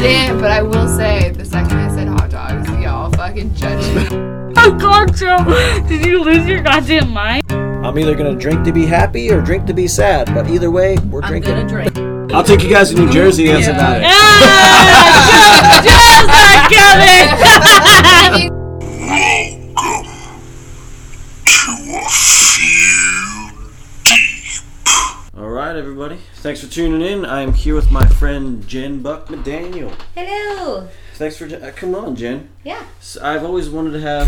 didn't, but I will say the second I said hot dogs, y'all fucking judged me. Oh God, Joe, did you lose your goddamn mind? I'm either gonna drink to be happy or drink to be sad, but either way, we're I'm drinking. gonna drink. I'll take you guys to New Jersey. That's Yeah. about it. Ah, Joe, Joe's Thanks for tuning in. I'm here with my friend Jen Buck McDaniel. Hello. Thanks for uh, come on, Jen. Yeah. So I've always wanted to have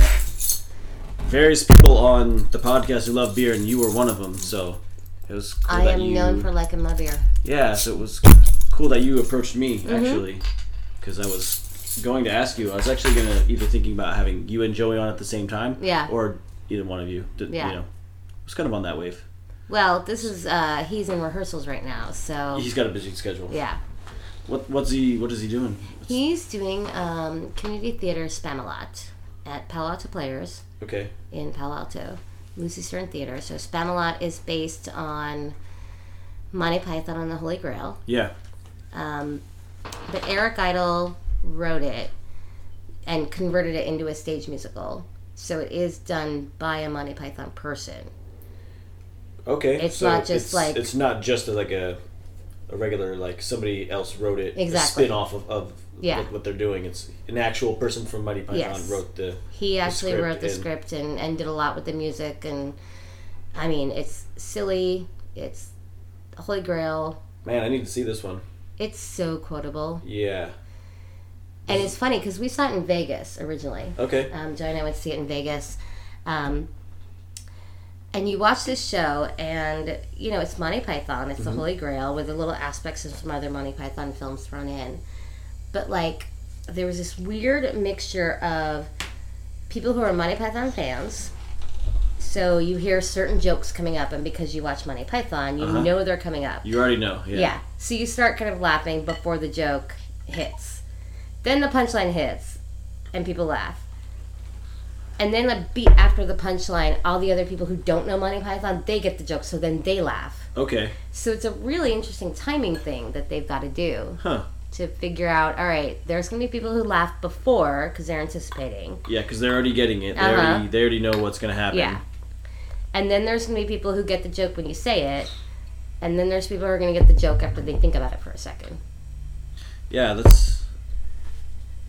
various people on the podcast who love beer, and you were one of them. So it was. Cool I am you, known for liking my beer. Yeah, so it was cool that you approached me Mm-hmm. actually, because I was going to ask you. I was actually gonna either thinking about having you and Joey on at the same time. Yeah. Or either one of you. Did, Yeah. You know, I was kind of on that wave. Well, this is uh he's in rehearsals right now, so He's got a busy schedule. yeah. What what's he what is he doing? He's doing um community theater Spamalot at Palo Alto Players Okay. in Palo Alto. Lucy Stern Theater. So Spamalot is based on Monty Python and the Holy Grail. Yeah. Um, but Eric Idle wrote it and converted it into a stage musical. So it is done by a Monty Python person. Okay. It's so not just it's- like- it's not just a, like a a regular like somebody else wrote it. Exactly. A spin off of, of Yeah. like, what they're doing. It's an actual person from Monty Python Yes. wrote the. He actually script wrote the and- script and, and did a lot with the music and I mean it's silly, it's Holy Grail, Man, I need to see this one. it's so quotable. Yeah. And it's funny because we saw it in Vegas originally. Okay. Um, Joey and I went to see it in Vegas. Um, and you watch this show, and you know it's Monty Python, it's the Holy Grail, with the little aspects of some other Monty Python films thrown in. But like, there was this weird mixture of people who are Monty Python fans. So you hear certain jokes coming up, and because you watch Monty Python, you Uh-huh. know they're coming up. You already know. Yeah. Yeah. So you start kind of laughing before the joke hits. Then the punchline hits and people laugh. And then a beat after the punchline, all the other people who don't know Monty Python, they get the joke, so then they laugh. Okay. So it's a really interesting timing thing that they've got to do Huh. to figure out, all right, there's going to be people who laugh before because they're anticipating. Yeah, because they're already getting it. They Uh-huh. already they already know what's gonna happen. Yeah. And then there's going to be people who get the joke when you say it. And then there's people who are going to get the joke after they think about it for a second. Yeah, that's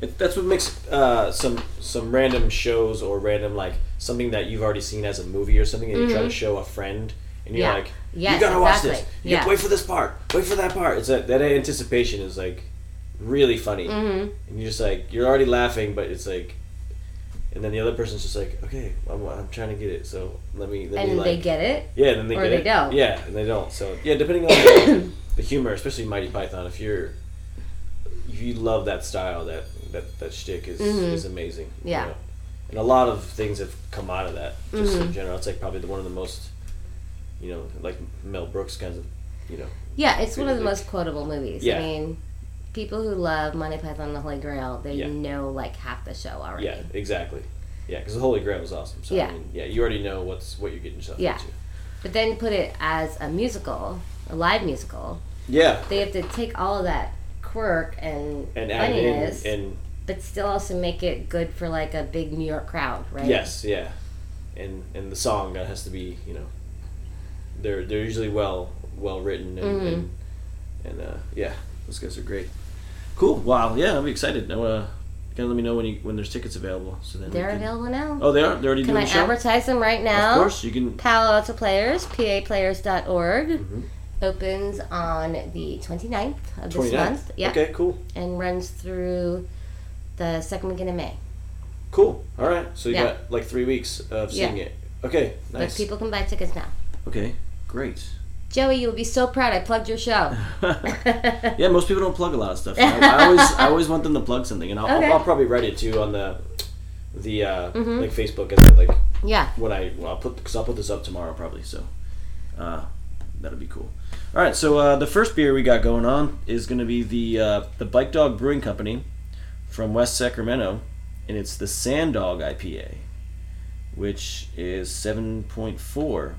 it, that's what makes uh, some some random shows or random like something that you've already seen as a movie or something, and you try to show a friend, and you're Mm-hmm. Yeah. like, Yes, you gotta watch this. You Yeah. wait for this part. Wait for that part. It's that that anticipation is like really funny, Mm-hmm. and you're just like you're already laughing, but it's like. And then the other person's just like, okay, I'm, I'm trying to get it, so let me let me And like they get it. yeah, and then they Or get they it. don't. Yeah, and they don't. So yeah, depending on the, the humor, especially Monty Python, if you're if you love that style, that that that shtick is is amazing. you Mm-hmm. Yeah. know. And a lot of things have come out of that. Just Mm-hmm. in general, it's like probably the, one of the most, you know, like Mel Brooks kinds of, you know. Yeah, it's one of the Like- most quotable movies. Yeah. I mean, people who love Monty Python and the Holy Grail, they Yeah. know like half the show already. Yeah, exactly. Yeah, because the Holy Grail was awesome. So Yeah. I mean, yeah, you already know what's what you're getting yourself Yeah. into. But then put it as a musical, a live musical. Yeah, They have to take all of that quirk and, and add it in funniness, and but still also make it good for like a big New York crowd, right? Yes, yeah, and and the song that has to be you know, they're they're usually well well written and Mm-hmm. and, and uh, yeah, those guys are great. Cool. Wow. Yeah, I'm excited. No, uh, gotta let me know when you when there's tickets available. So then They're can- available now. Oh, they are. They're already Can doing I the show. advertise them right now? Of course, you can. Palo Alto Players, paplayers.org, Mm-hmm. opens on the 29th of this 29th. month. Yeah. Okay. Cool. and runs through the second weekend of May. Cool. All right. So you Yeah. got like three weeks of seeing Yeah. it. Okay. Nice. But Nice. people can buy tickets now. okay. Great. Joey, you'll be so proud I plugged your show. yeah, most people don't plug a lot of stuff. I, I always, I always want them to plug something, and I'll, Okay. I'll, I'll probably write it too on the, the uh, Mm-hmm. like Facebook and the, like yeah. when I well, I'll put because I'll put this up tomorrow probably. So, uh, that'll be cool. All right, so uh, the first beer we got going on is going to be the uh, the Bike Dog Brewing Company from West Sacramento, and it's the Sand Dog IPA, which is seven point four.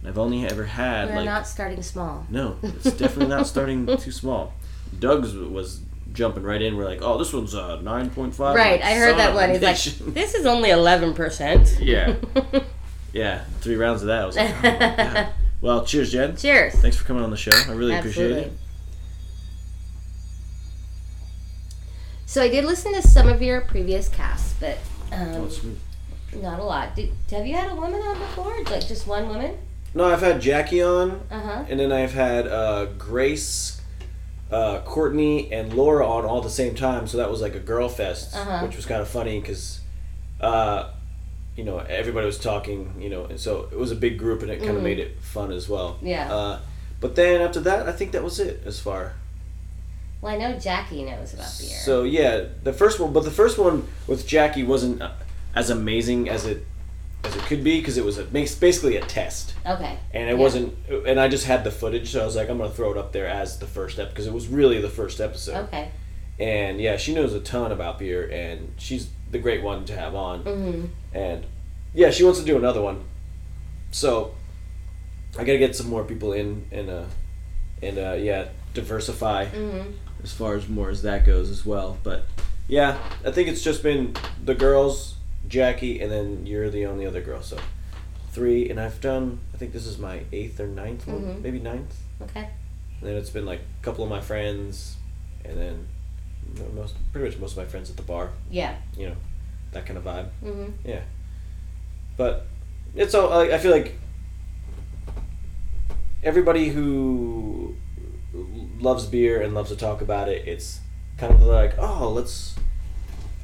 And I've only ever had We're like not starting small. no, it's definitely not starting too small. Doug's was jumping right in. We're like, oh, this one's uh, nine point five. Right, I heard that one. He's like, this is only 11%. yeah, yeah. Three rounds of that. I was like, oh. Well, cheers, Jen. Cheers. Thanks for coming on the show. I really appreciate it. So I did listen to some of your previous casts, but Oh, um, not a lot. Did, have you had a woman on before? Like just one woman? No, I've had Jackie on, Uh huh. and then I've had uh, Grace, uh, Courtney, and Laura on all at the same time. So that was like a girl fest, Uh-huh. which was kind of funny because, uh, you know, everybody was talking, you know, and so it was a big group, and it kind of Mhm. made it fun as well. Yeah. Uh, but then after that, I think that was it as far. Well, I know Jackie knows about beer. So yeah, the first one, but the first one with Jackie wasn't uh, as amazing as it as it could be because it was a, basically a test. okay. and it Yeah. wasn't and i just had the footage so i was like i'm gonna throw it up there as the first step because it was really the first episode Okay. and yeah she knows a ton about beer and she's the great one to have on Mm-hmm. and yeah she wants to do another one so i gotta get some more people in and uh and uh yeah diversify Mm-hmm. As far as more as that goes as well but yeah i think it's just been the girls jackie and then you're the only other girl so three and i've done i think this is my eighth or ninth one Mhm. maybe ninth Okay. and then it's been like a couple of my friends and then most pretty much most of my friends at the bar Yeah. you know that kind of vibe Mm-hmm. but it's all I, I feel like everybody who loves beer and loves to talk about it it's kind of like oh let's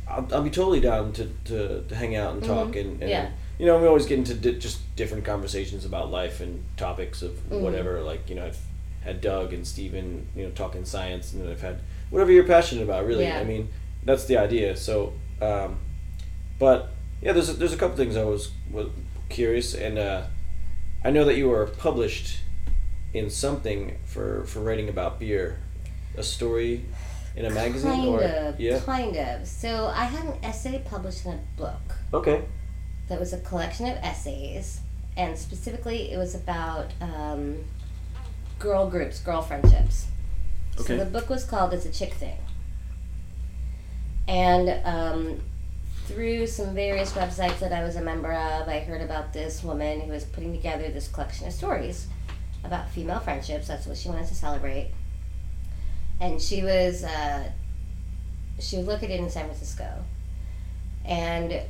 i'll, I'll be totally down to, to, to hang out and talk Mhm. and, and Yeah. you know we always get into di- just different conversations about life and topics of Mhm. whatever like you know i've had doug and steven you know talking science and then i've had whatever you're passionate about really Yeah. i mean that's the idea so um, but yeah, there's a, there's a couple things I was, was curious, and uh, I know that you were published in something for for writing about beer, a story in a magazine, Kind or of. yeah, Kind of. So I had an essay published in a book okay, that was a collection of essays, and specifically it was about um, girl groups, girl friendships. Okay. So the book was called "It's a Chick Thing," and um, through some various websites that I was a member of, I heard about this woman who was putting together this collection of stories about female friendships. That's what she wanted to celebrate, and she was uh, she was located in San Francisco, and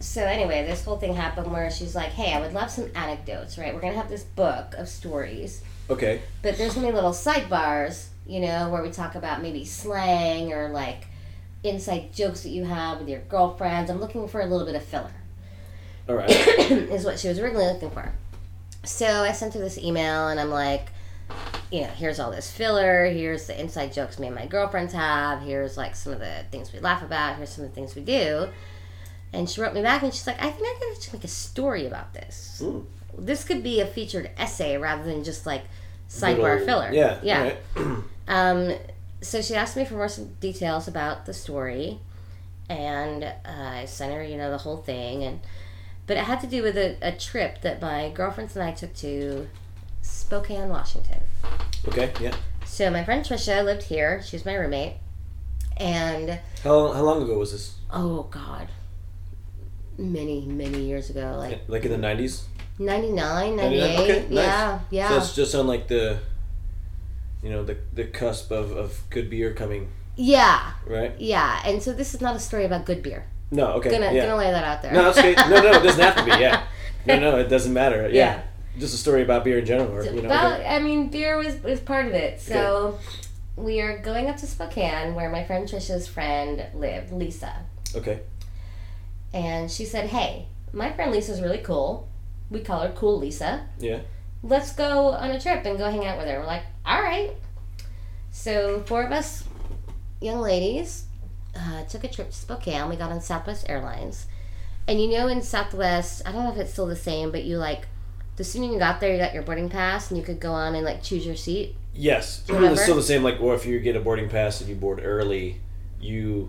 so anyway, this whole thing happened where she's like, "Hey, I would love some anecdotes. Right, we're gonna have this book of stories." okay, But there's gonna be little sidebars, you know, where we talk about maybe slang or like inside jokes that you have with your girlfriends. I'm looking for a little bit of filler, all right, is what she was originally looking for. So I sent her this email and I'm like, you know, here's all this filler. Here's the inside jokes me and my girlfriends have. Here's like some of the things we laugh about. Here's some of the things we do. And she wrote me back and she's like, I think I could actually make a story about this. Ooh. This could be a featured essay rather than just like sidebar Little- filler. Yeah, Yeah. right. Um, so she asked me for more some details about the story, and uh, I sent her, you know, the whole thing, and but it had to do with a, a trip that my girlfriends and I took to Spokane, Washington. okay, yeah. So my friend Trisha lived here; she was my roommate, and How how long ago was this? oh god, many many years ago, like Like in the nineties? 99, 99? 98, Okay, nice. yeah, yeah. So it's just on like the, you know, the the cusp of, of good beer coming, yeah, right? yeah, and so this is not a story about good beer. No, okay, Gonna yeah. gonna lay that out there. No, okay. No, no, it doesn't have to be. Yeah, no, no, it doesn't matter. Yeah, Yeah. just a story about beer in general, or you know. Well, okay. I mean, beer was, was part of it. So we are going up to Spokane, where my friend Trisha's friend lived, Lisa. Okay. And she said, Hey, my friend Lisa's really cool. We call her Cool Lisa. Yeah. Let's go on a trip and go hang out with her. We're like, All right. So, four of us young ladies uh, took a trip to Spokane. We got on Southwest Airlines. And you know, in Southwest, I don't know if it's still the same, but you like, the sooner you got there, you got your boarding pass and you could go on and like choose your seat. Yes, you it's still the same. Like, or if you get a boarding pass and you board early, you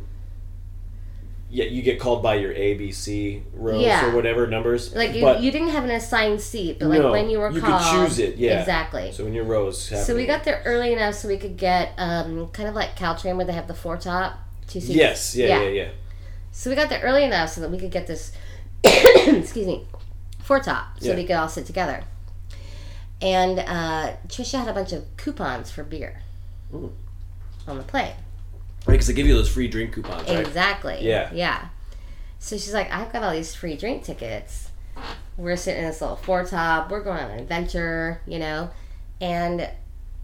yeah, you get called by your A, B, C rows Yeah. or whatever numbers. Like you, but, you didn't have an assigned seat, but like No, when you were you could called, choose it, yeah. exactly. so when your rows. So we got there early enough so we could get um, kind of like Caltrain where they have the four top two seats. Yes, yeah, Yeah. yeah, yeah. So we got there early enough so that we could get this, excuse me, four top, so Yeah. we could all sit together. And uh, Trisha had a bunch of coupons for beer Ooh. on the plane. Right, because they give you those free drink coupons, right? Exactly. Yeah. Yeah. So she's like, I've got all these free drink tickets. We're sitting in this little four top. We're going on an adventure, you know, and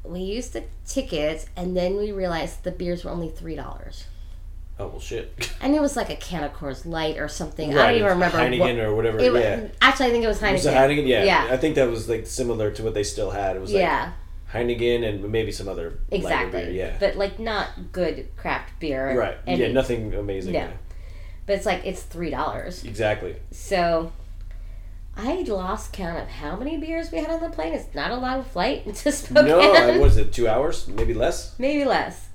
we used the tickets, and then we realized the beers were only three dollars. Oh well, shit. And it was like a can of Coors Light or something. I don't even remember. Heineken what, or whatever. it yeah. Actually, I think it was Heineken. Was Heineken? Yeah. Yeah. I think that was like similar to what they still had. It was like yeah, Heineken and maybe some other lighter exactly. beer. Yeah. But like not good craft beer. right. And, yeah. Nothing amazing. No. yeah. But it's like it's three dollars. Exactly. So I lost count of how many beers we had on the plane. It's not a long flight to Spokane. Uh, no, I- what is it? Two hours? Maybe less. Maybe less.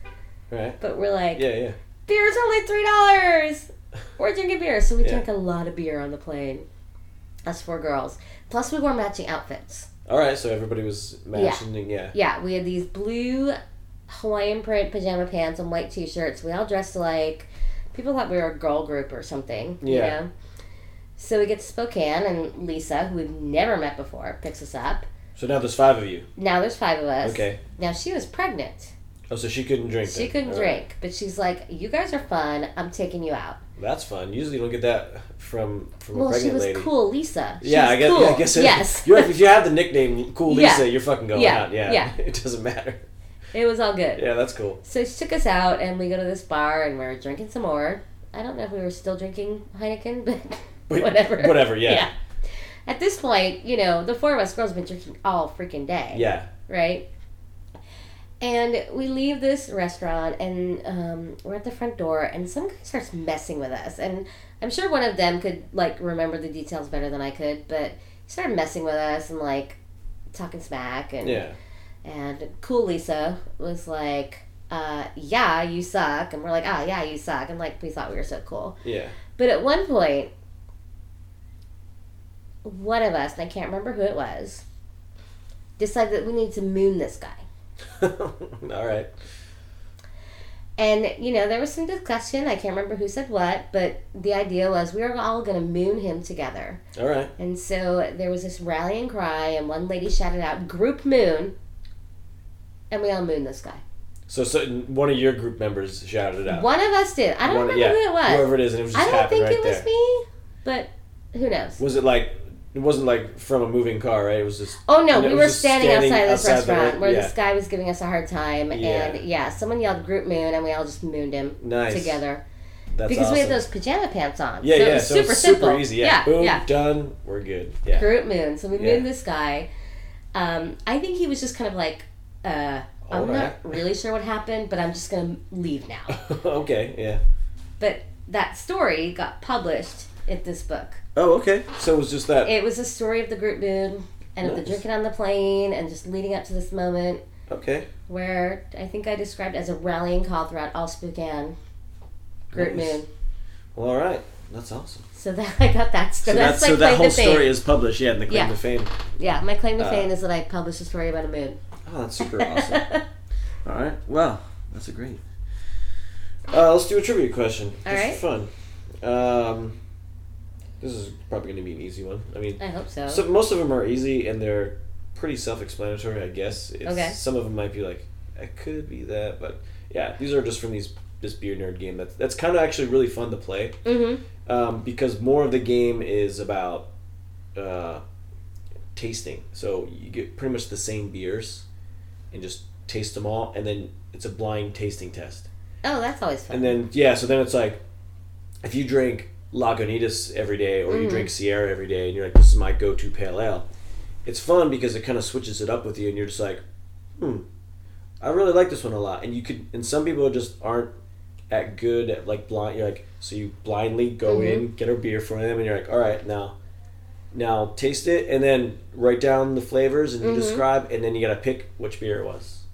Right. But we're like, Yeah, yeah. Beer's only three dollars. We're drinking beer. So we Yeah. drank a lot of beer on the plane. Us four girls. Plus we wore matching outfits. All right. So everybody was matching. Yeah. Yeah, we had these blue Hawaiian print pajama pants and white t-shirts. We all dressed alike. People thought we were a girl group or something. You Yeah. know? So we get to Spokane and Lisa, who we've never met before, picks us up. So now there's five of you. Now there's five of us. Okay. Now she was pregnant. Oh, so she couldn't drink. She then. couldn't All right. drink, but she's like, "You guys are fun. I'm taking you out." That's fun. Usually you don't get that from from a Well, she was lady. cool, Lisa. She Yeah, I guess. Cool. Yeah, I guess. It, yes, You're, if you have the nickname Cool Yeah. Lisa, you're fucking going Yeah, out. Yeah. yeah. It doesn't matter. it was all good. Yeah, that's cool. So she took us out, and we go to this bar, and we're drinking some more. I don't know if we were still drinking Heineken, but But whatever. whatever, yeah. At this point, you know, the four of us girls have been drinking all freaking day. Yeah. right? And we leave this restaurant and um, we're at the front door and some guy starts messing with us. And I'm sure one of them could like remember the details better than I could, but he started messing with us and like talking smack and Yeah. and cool Lisa was like, uh, yeah, you suck. And we're like, ah, yeah, you suck. And like, we thought we were so cool. Yeah. But at one point, one of us, and I can't remember who it was, decided that we need to moon this guy. All right. And, you know, there was some discussion. I can't remember who said what, but the idea was we were all going to moon him together. All right. And so there was this rallying cry, and one lady shouted out, Group Moon. And we all mooned this guy. So, so one of your group members shouted it out. One of us did. I don't One- remember yeah, who it was. Whoever it is, and it was just I don't think right it was me, but who knows? Was it like? It wasn't like from a moving car, right? It was just. Oh no, we were standing, standing outside this outside restaurant re- where yeah. this guy was giving us a hard time, Yeah. and yeah, someone yelled "group moon," and we all just mooned him Nice. together That's because we had those pajama pants on. Yeah, so yeah. it was so super it's super easy. Yeah. yeah, Boom. yeah. Done. We're good. Yeah. Group moon. So we Yeah. mooned this guy. Um, I think he was just kind of like, uh, I'm All not really sure what happened, but I'm just gonna leave now. okay. Yeah. but that story got published in this book. Oh, okay. So it was just that. It was a story of the group moon and of the drinking on the plane and just leading up to this moment. okay. where I think I described as a rallying call throughout all Spokane. Group Nice. Moon. Well, all right. That's awesome. So that I got that. So, So that's, that's, so that whole story is published. Yeah, in the claim Yeah. to fame. yeah, my claim to Uh, fame is that I published a story about a moon. Oh, that's super awesome. All right. Well, that's a great. Uh, let's do a trivia question. All right. fun. Um, this is probably going to be an easy one. I mean, I hope so. so most of them are easy and they're pretty self-explanatory, I guess. It's, Okay. Some of them might be like, it could be that, but yeah, these are just from these this beer nerd game. That's that's kind of actually really fun to play mm-hmm. um, because more of the game is about uh, tasting. So you get pretty much the same beers and just taste them all, and then it's a blind tasting test. Oh, that's always fun. And then yeah, so then it's like if you drink Lagunitas every day or you Mhm. drink Sierra every day, and you're like, this is my go-to pale ale. It's fun because it kind of switches it up with you, and you're just like, hmm, I really like this one a lot. And you could, and some people just aren't at good at like blind. You're like, so you blindly go Mhm. in, get a beer from them, and you're like, all right, now, now taste it, and then write down the flavors and you Mhm. describe, and then you gotta pick which beer it was,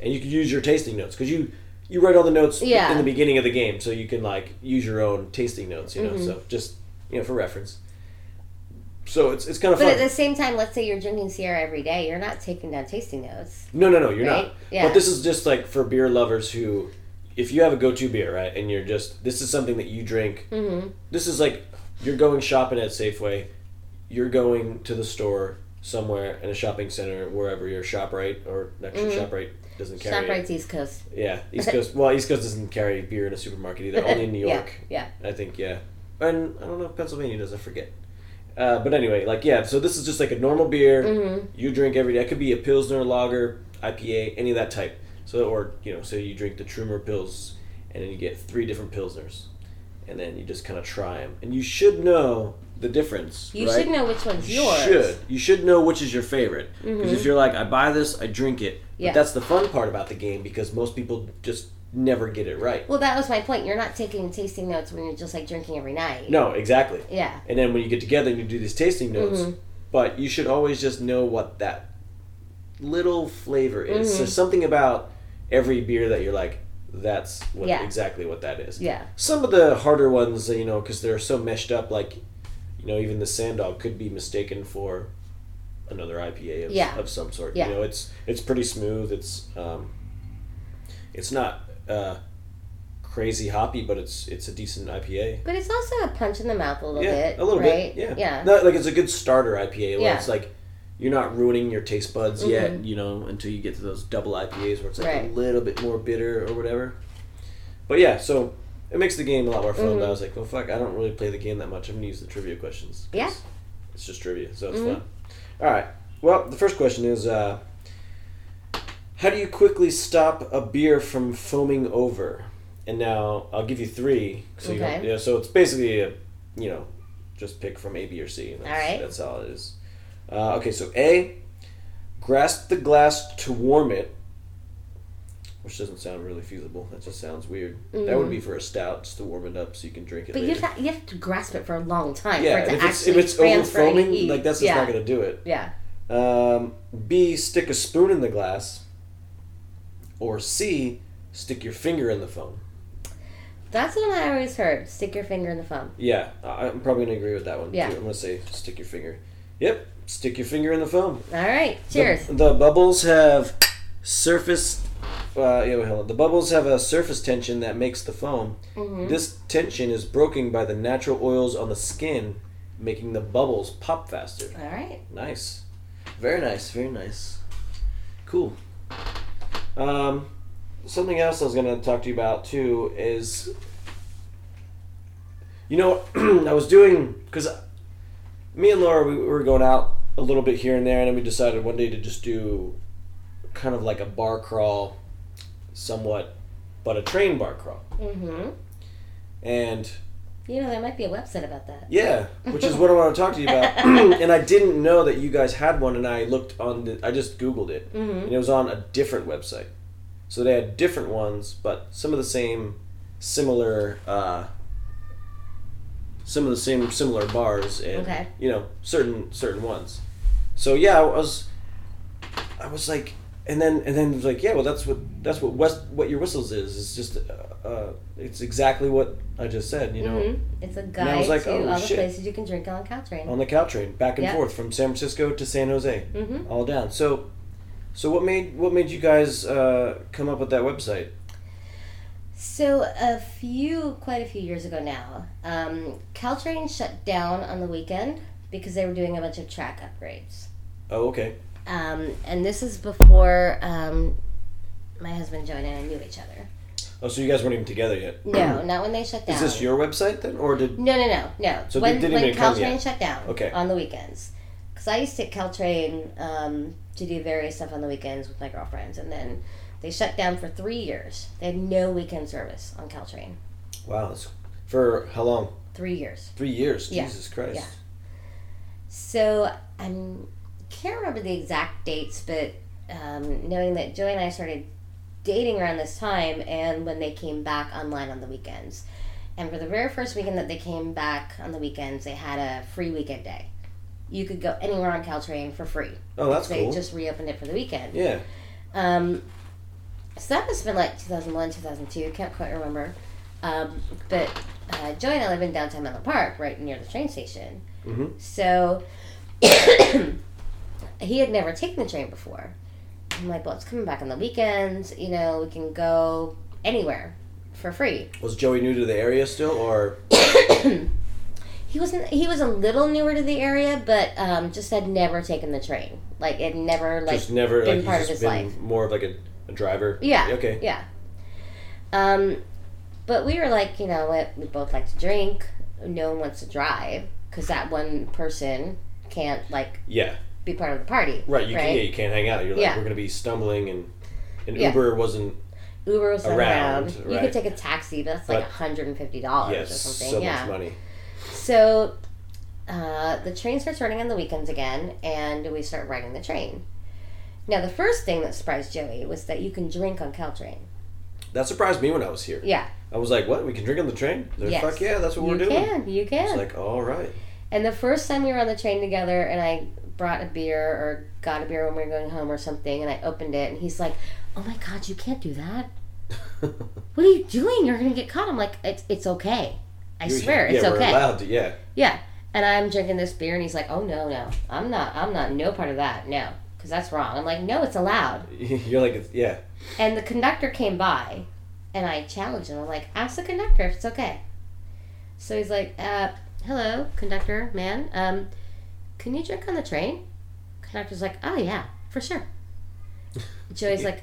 and you can use your tasting notes because you you write all the notes Yeah. in the beginning of the game, so you can like use your own tasting notes. You know, Mm-hmm. so just you know for reference. So it's it's kind of But fun. at the same time, let's say you're drinking Sierra every day, you're not taking down tasting notes. No, no, no, you're Right? not. Yeah. But this is just like for beer lovers who, if you have a go-to beer, right, and you're just this is something that you drink. Mm-hmm. This is like you're going shopping at Safeway, you're going to the store somewhere in a shopping center, wherever you're Shoprite or actually Shoprite doesn't carry. it. ShopRite's East Coast. Yeah, East Coast. Well, East Coast doesn't carry beer in a supermarket either. Only in New York. yeah. yeah. I think yeah, and I don't know if Pennsylvania does. I forget. Uh, but anyway, like yeah, so this is just like a normal beer Mm-hmm. you drink every day. It could be a pilsner, lager, IPA, any of that type. So or you know, so you drink the Trumer Pils, and then you get three different pilsners, and then you just kind of try them, and you should know the difference. You right? should know which one's You yours. should. You should know which is your favorite. Because if you're like, I buy this, I drink it. But Mm-hmm. Yeah. that's the fun part about the game because most people just never get it right. Well, that was my point. You're not taking tasting notes when you're just like drinking every night. No, exactly. Yeah. And then when you get together and you do these tasting notes, Mhm. but you should always just know what that little flavor is. Mm-hmm. So something about every beer that you're like, that's what Yeah. exactly what that is. Yeah. Some of the harder ones, you know, because they're so meshed up, like, you know, even the Sand Dog could be mistaken for another IPA of, Yeah. of some sort. Yeah. You know, it's it's pretty smooth. It's um, it's not uh, crazy hoppy, but it's it's a decent IPA. But it's also a punch in the mouth a little yeah, bit. a little right? bit. Yeah, Yeah. Not, like it's a good starter IPA. Where Yeah. it's like you're not ruining your taste buds yet. Mhm. You know, until you get to those double IPAs where it's like a little bit more bitter or whatever. But yeah, so it makes the game a lot more fun. Mhm. But I was like, well, fuck, I don't really play the game that much. I'm gonna use the trivia questions. Yeah. It's just trivia, so it's Mhm. fun. All right. Well, the first question is, uh, how do you quickly stop a beer from foaming over? And now I'll give you three. So you Okay. yeah. So it's basically a, you know, just pick from A, B, or C. All right. That's all it is. Uh, okay. So A, grasp the glass to warm it. Which doesn't sound really feasible. That just sounds weird. That would be for a stout, just to warm it up so you can drink it Mm. But you have, to, you have to grasp it for a long time yeah, for it to if it's, actually if it's over foaming, like that's just yeah. not going to do it. Yeah. Um, B, stick a spoon in the glass. Or C, stick your finger in the foam. That's what I always heard. Stick your finger in the foam. Yeah, I'm probably going to agree with that one. Yeah. too. I'm going to say stick your finger. Yep, stick your finger in the foam. All right. The- Cheers. The, bubbles have surface. Uh, yeah. The bubbles have a surface tension that makes the foam. Mhm. This tension is broken by the natural oils on the skin, making the bubbles pop faster. All right. Nice. Very nice, very nice. Cool. Um, something else I was going to talk to you about too is. You know, I was doing. Because me and Laura, we were going out a little bit here and there, and then we decided one day to just do kind of like a bar crawl, somewhat, but a train bar crawl. Mm-hmm. And You know, there might be a website about that. yeah, which is what I want to talk to you about. and I didn't know that you guys had one, and I looked on the. I just Googled it, Mhm. and it was on a different website. So they had different ones, but some of the same, similar, uh, some of the same similar bars, and Okay. you know certain certain ones. So yeah, I was, I was like, and then and then it was like, yeah, well that's what that's what West Wet Your Whistles is. It's just, uh, uh, it's exactly what I just said. You know. Mhm. It's a I guide was like, to oh, all shit. the places you can drink on Caltrain. on the Caltrain, back and Yeah. forth from San Francisco to San Jose, Mhm. all down. So, so what made what made you guys uh, come up with that website? So a few, quite a few years ago now, um, Caltrain shut down on the weekend because they were doing a bunch of track upgrades. Oh, okay. Um, and this is before um, my husband Joe and I knew each other. Oh, so you guys weren't even together yet? No, not when they shut down. Is this your website then, or did? No, no, no, no. So they didn't when even come Caltrain shut down Okay. on the weekends, because I used to Caltrain um, to do various stuff on the weekends with my girlfriends, and then they shut down for three years. They had no weekend service on Caltrain. Wow, that's for how long? Three years. Three years. Yeah, Jesus Christ. yeah. So I can't remember the exact dates, but um, knowing that Joey and I started dating around this time, and when they came back online on the weekends, and for the very first weekend that they came back on the weekends, they had a free weekend day. You could go anywhere on Caltrain for free. Oh, that's they cool. just reopened it for the weekend. yeah. Um, So that must have been like 2001, 2002. Can't quite remember. Um, but uh, Joey and I live in downtown Menlo Park, right near the train station. Mm-hmm. So he had never taken the train before. I'm like, well, it's coming back on the weekends. You know, we can go anywhere for free. Was Joey new to the area still, or He wasn't. He was a little newer to the area, but um, just had never taken the train. Like it never like just never been like part of just his been life. more of like a, a driver? Yeah. Okay. Yeah. Um, but we were like, you know what? We both like to drink. No one wants to drive because that one person can't like Yeah. Be part of the party. Right. You right? Can, yeah, you can't hang out. You're like Yeah. we're gonna be stumbling and and Yeah. Uber wasn't. Uber was Around, around. You right. could take a taxi, but that's like hundred and fifty dollars Yes. or something. So yeah. much money. So uh, the train starts running on the weekends again, and we start riding the train. Now, the first thing that surprised Joey was that you can drink on Caltrain. That surprised me when I was here. Yeah. I was like, "What? We can drink on the train?" They're Yes. Fuck yeah, that's what you we're doing. You can. You It's can. like, all right. and the first time we were on the train together, and I brought a beer or got a beer when we were going home or something, and I opened it, and he's like, "Oh my god, you can't do that! What are you doing? You're gonna get caught." I'm like, "It's it's okay. I You- swear, yeah, it's we're okay." allowed to. Yeah. Yeah. And I'm drinking this beer, and he's like, "Oh no, no, I'm not. I'm not. No part of that. No, because that's wrong." I'm like, "No, it's allowed." You're like, it's- yeah. And the conductor came by, and I challenged him. I'm like, "Ask the conductor if it's okay." So he's like, uh, "Hello, conductor man. Um, can you drink on the train?" Conductor's like, "Oh yeah, for sure." Joey's like,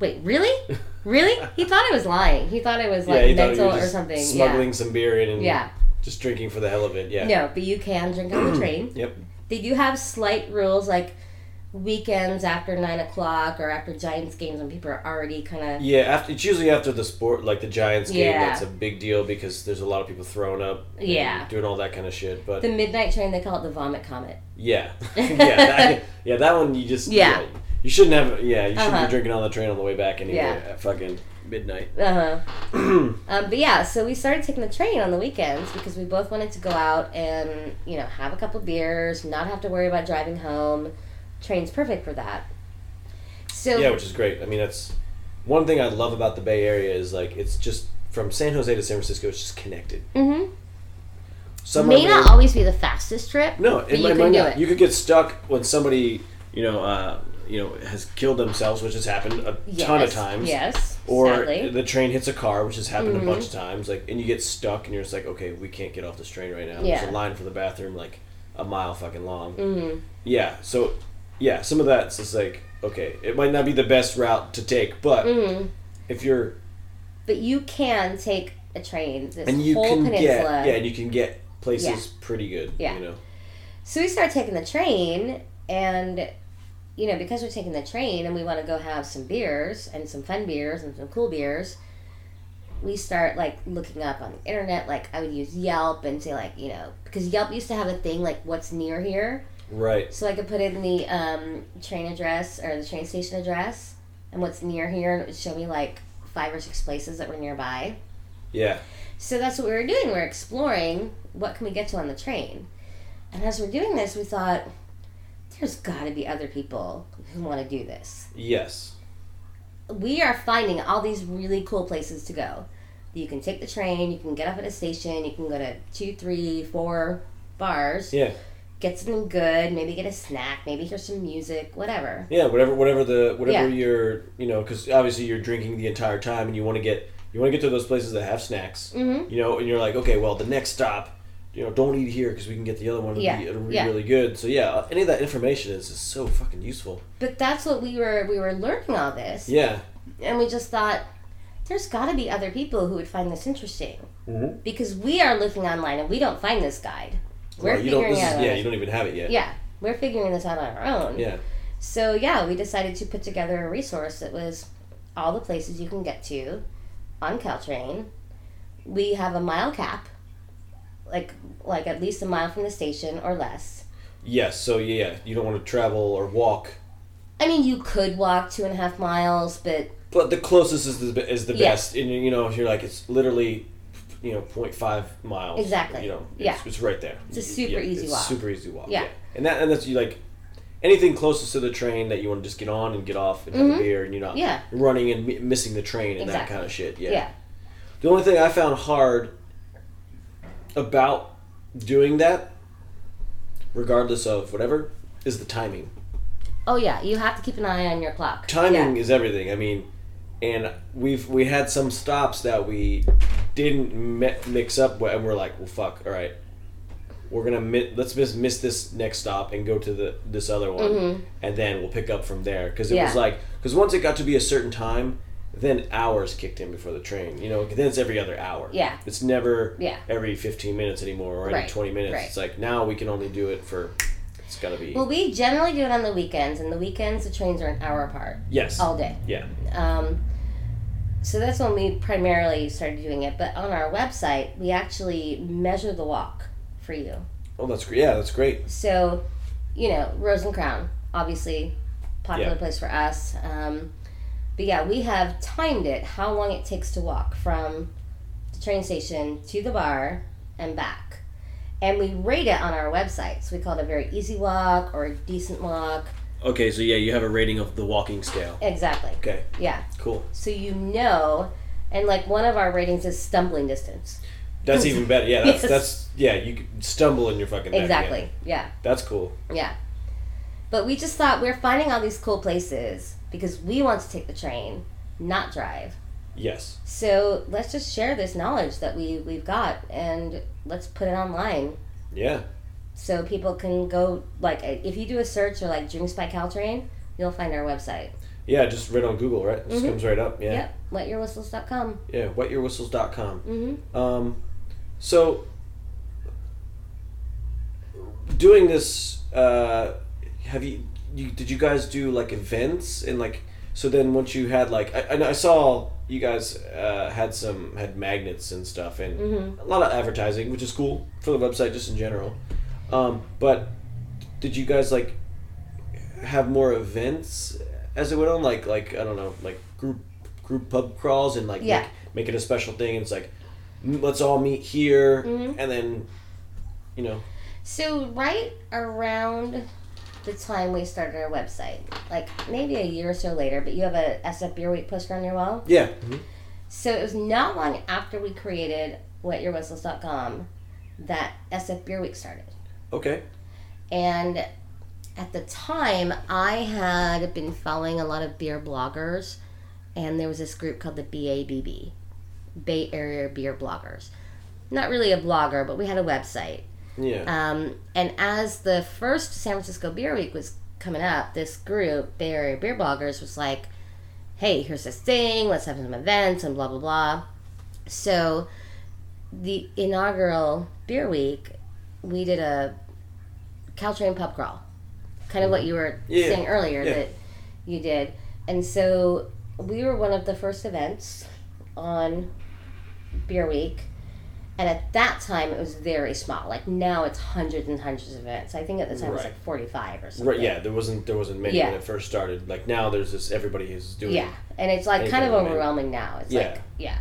"Wait, really? Really?" He thought I was lying. He thought I was like yeah. You thought you mental or something. smuggling some beer in and Yeah. just drinking for the hell of it. Yeah. Yeah. No, but you can drink on the train. Yep. They do have slight rules like weekends after nine o'clock or after Giants games when people are already kind of Yeah, after it's usually after the sport, like the Giants game. Yeah. That's a big deal because there's a lot of people throwing up, and Yeah. doing all that kind of shit. But the midnight train. They call it the vomit comet. yeah, yeah, that, yeah, that one you just Yeah. you shouldn't have yeah you shouldn't Uh-huh. be drinking on the train on the way back anyway Yeah. at fucking midnight. Uh huh. um, but yeah, so we started taking the train on the weekends because we both wanted to go out and you know have a couple beers, not have to worry about driving home. Train's perfect for that. So Yeah, which is great. I mean, that's one thing I love about the Bay Area is like it's just from San Jose to San Francisco, it's just connected. Mhm. Some may not always be the fastest trip. No, it you might, do not. it. You could get stuck when somebody, you know, uh, you know, has killed themselves, which has happened a ton of times. Yes. Or sadly. the train hits a car, which has happened Mhm. a bunch of times. Like, and you get stuck, and you're just like, okay, we can't get off this train right now. Yeah. There's a line for the bathroom, like a mile fucking long. Mhm. Yeah. So, yeah, some of that's just like, okay, it might not be the best route to take, but Mhm. if you're But you can take a train this and you whole can peninsula. get yeah, and you can get places Yeah. pretty good. Yeah. You know. So we start taking the train, and you know, because we're taking the train and we want to go have some beers and some fun beers and some cool beers, we start like looking up on the internet. Like I would use Yelp and say like you know because Yelp used to have a thing like what's near here, Right. so I could put in the um, train address or the train station address and what's near here, and it would show me like five or six places that were nearby. Yeah. So that's what we were doing. We were exploring what can we get to on the train. And as we're doing this, we thought there's got to be other people who want to do this. Yes. We are finding all these really cool places to go. You can take the train, you can get up at a station, you can go to two, three, four bars, Yeah. Get something good, maybe get a snack, maybe hear some music, whatever. Yeah, whatever, whatever the whatever Yeah. you're, you know, because obviously you're drinking the entire time, and you want to get you want to get to those places that have snacks, Mm-hmm. you know, and you're like, okay, well, the next stop, you know, don't eat here because we can get the other one. It'll Yeah, be, it'll be yeah. really good. So yeah, uh, any of that information is, is so fucking useful. But that's what we were we were learning all this, Yeah. and we just thought there's got to be other people who would find this interesting. Mm-hmm. because we are looking online and we don't find this guide. We're Well, figuring This is, yeah, you don't even have it yet. yeah, we're figuring this out on our own. Yeah. So yeah, we decided to put together a resource that was all the places you can get to on Caltrain. We have a mile cap, like like at least a mile from the station or less. Yes. So yeah, you don't want to travel or walk, I mean, you could walk two and a half miles, but but the closest is the is the Yeah. best. And you know, if you're like, it's literally. You know, 0.5 miles. Exactly. You know, it's, Yeah. it's right there. It's a super easy it's walk. Super easy walk. Yeah. And that and that's you like, anything closest to the train that you want to just get on and get off and have a beer, and you're not Mm-hmm. Yeah. running and mi- missing the train and that kind of shit. Yeah. Yeah. The only thing I found hard about doing that, regardless of whatever, is the timing. Oh yeah, you have to keep an eye on your clock. Timing Yeah. is everything. I mean, and we've we had some stops that we didn't mi- mix up, and we're like, well, fuck, all right. We're gonna mi- let's miss miss this next stop and go to the this other one, and then we'll pick up from there. Because it was Mm-hmm. Like because once it got to be a certain time, then hours kicked in before the train. You know, then it's every other hour. Yeah. it's never Yeah. every fifteen minutes anymore or every Right, twenty minutes. right. It's like now we can only do it for. It's gotta be Well, we generally do it on the weekends, and the weekends the trains are an hour apart yes. all day. Yeah. Um, so that's when we primarily started doing it. But on our website, we actually measure the walk for you. Oh, that's great. Yeah, that's great. So, you know, Rose and Crown, obviously, popular Yeah. place for us. Um, but yeah, we have timed it how long it takes to walk from the train station to the bar and back. And we rate it on our website. So we call it a very easy walk or a decent walk. Okay, so yeah, you have a rating of the walking scale. Exactly. Okay, Yeah. cool. So you know, and like one of our ratings is stumbling distance. That's even better. Yeah, that's Yes. that's yeah. You stumble in your fucking Exactly. Yeah. That's cool. Yeah. But we just thought we're finding all these cool places because we want to take the train, not drive. Yes. So let's just share this knowledge that we we've got and let's put it online Yeah. so people can go like if you do a search or like Drinks by Caltrain, you'll find our website. Yeah, just right on Google, right? Just Mhm. comes right up. Yeah. Yep. Wetyourwhistles.com. Yeah. Wetyourwhistles.com. Mm-hmm. Um, so doing this, uh, have you, you did you guys do like events and like so then once you had like I I saw you guys uh, had some had magnets and stuff and Mhm. a lot of advertising which is cool for the website just in general um, but did you guys like have more events as it went on like like I don't know like group group pub crawls and like Yeah. make, make it a special thing and it's like "Mm, let's all meet here Mhm. and then you know So right around the time we started our website, like maybe a year or so later, but you have a SF Beer Week poster on your wall. yeah mm-hmm. So it was not long after we created wetyourwhistles.com that SF Beer Week started. okay And at the time, I had been following a lot of beer bloggers, and there was this group called the BABB, Bay Area Beer Bloggers. Not really a blogger, but we had a website. Yeah Um, and as the first San Francisco Beer Week was coming up, this group, Bay Area Beer Bloggers, was like, hey, here's this thing, let's have some events and blah, blah, blah. So the inaugural Beer Week, we did a Caltrain pub crawl. Kind of what you were Yeah, saying earlier yeah. that you did. And so we were one of the first events on Beer Week. And at that time, it was very small. Like now, it's hundreds and hundreds of events. I think at the time it was like forty-five or something. right yeah there wasn't there wasn't many Yeah. when it first started like now there's this everybody is doing Yeah, and it's like kind of overwhelming now. It's Yeah. like yeah,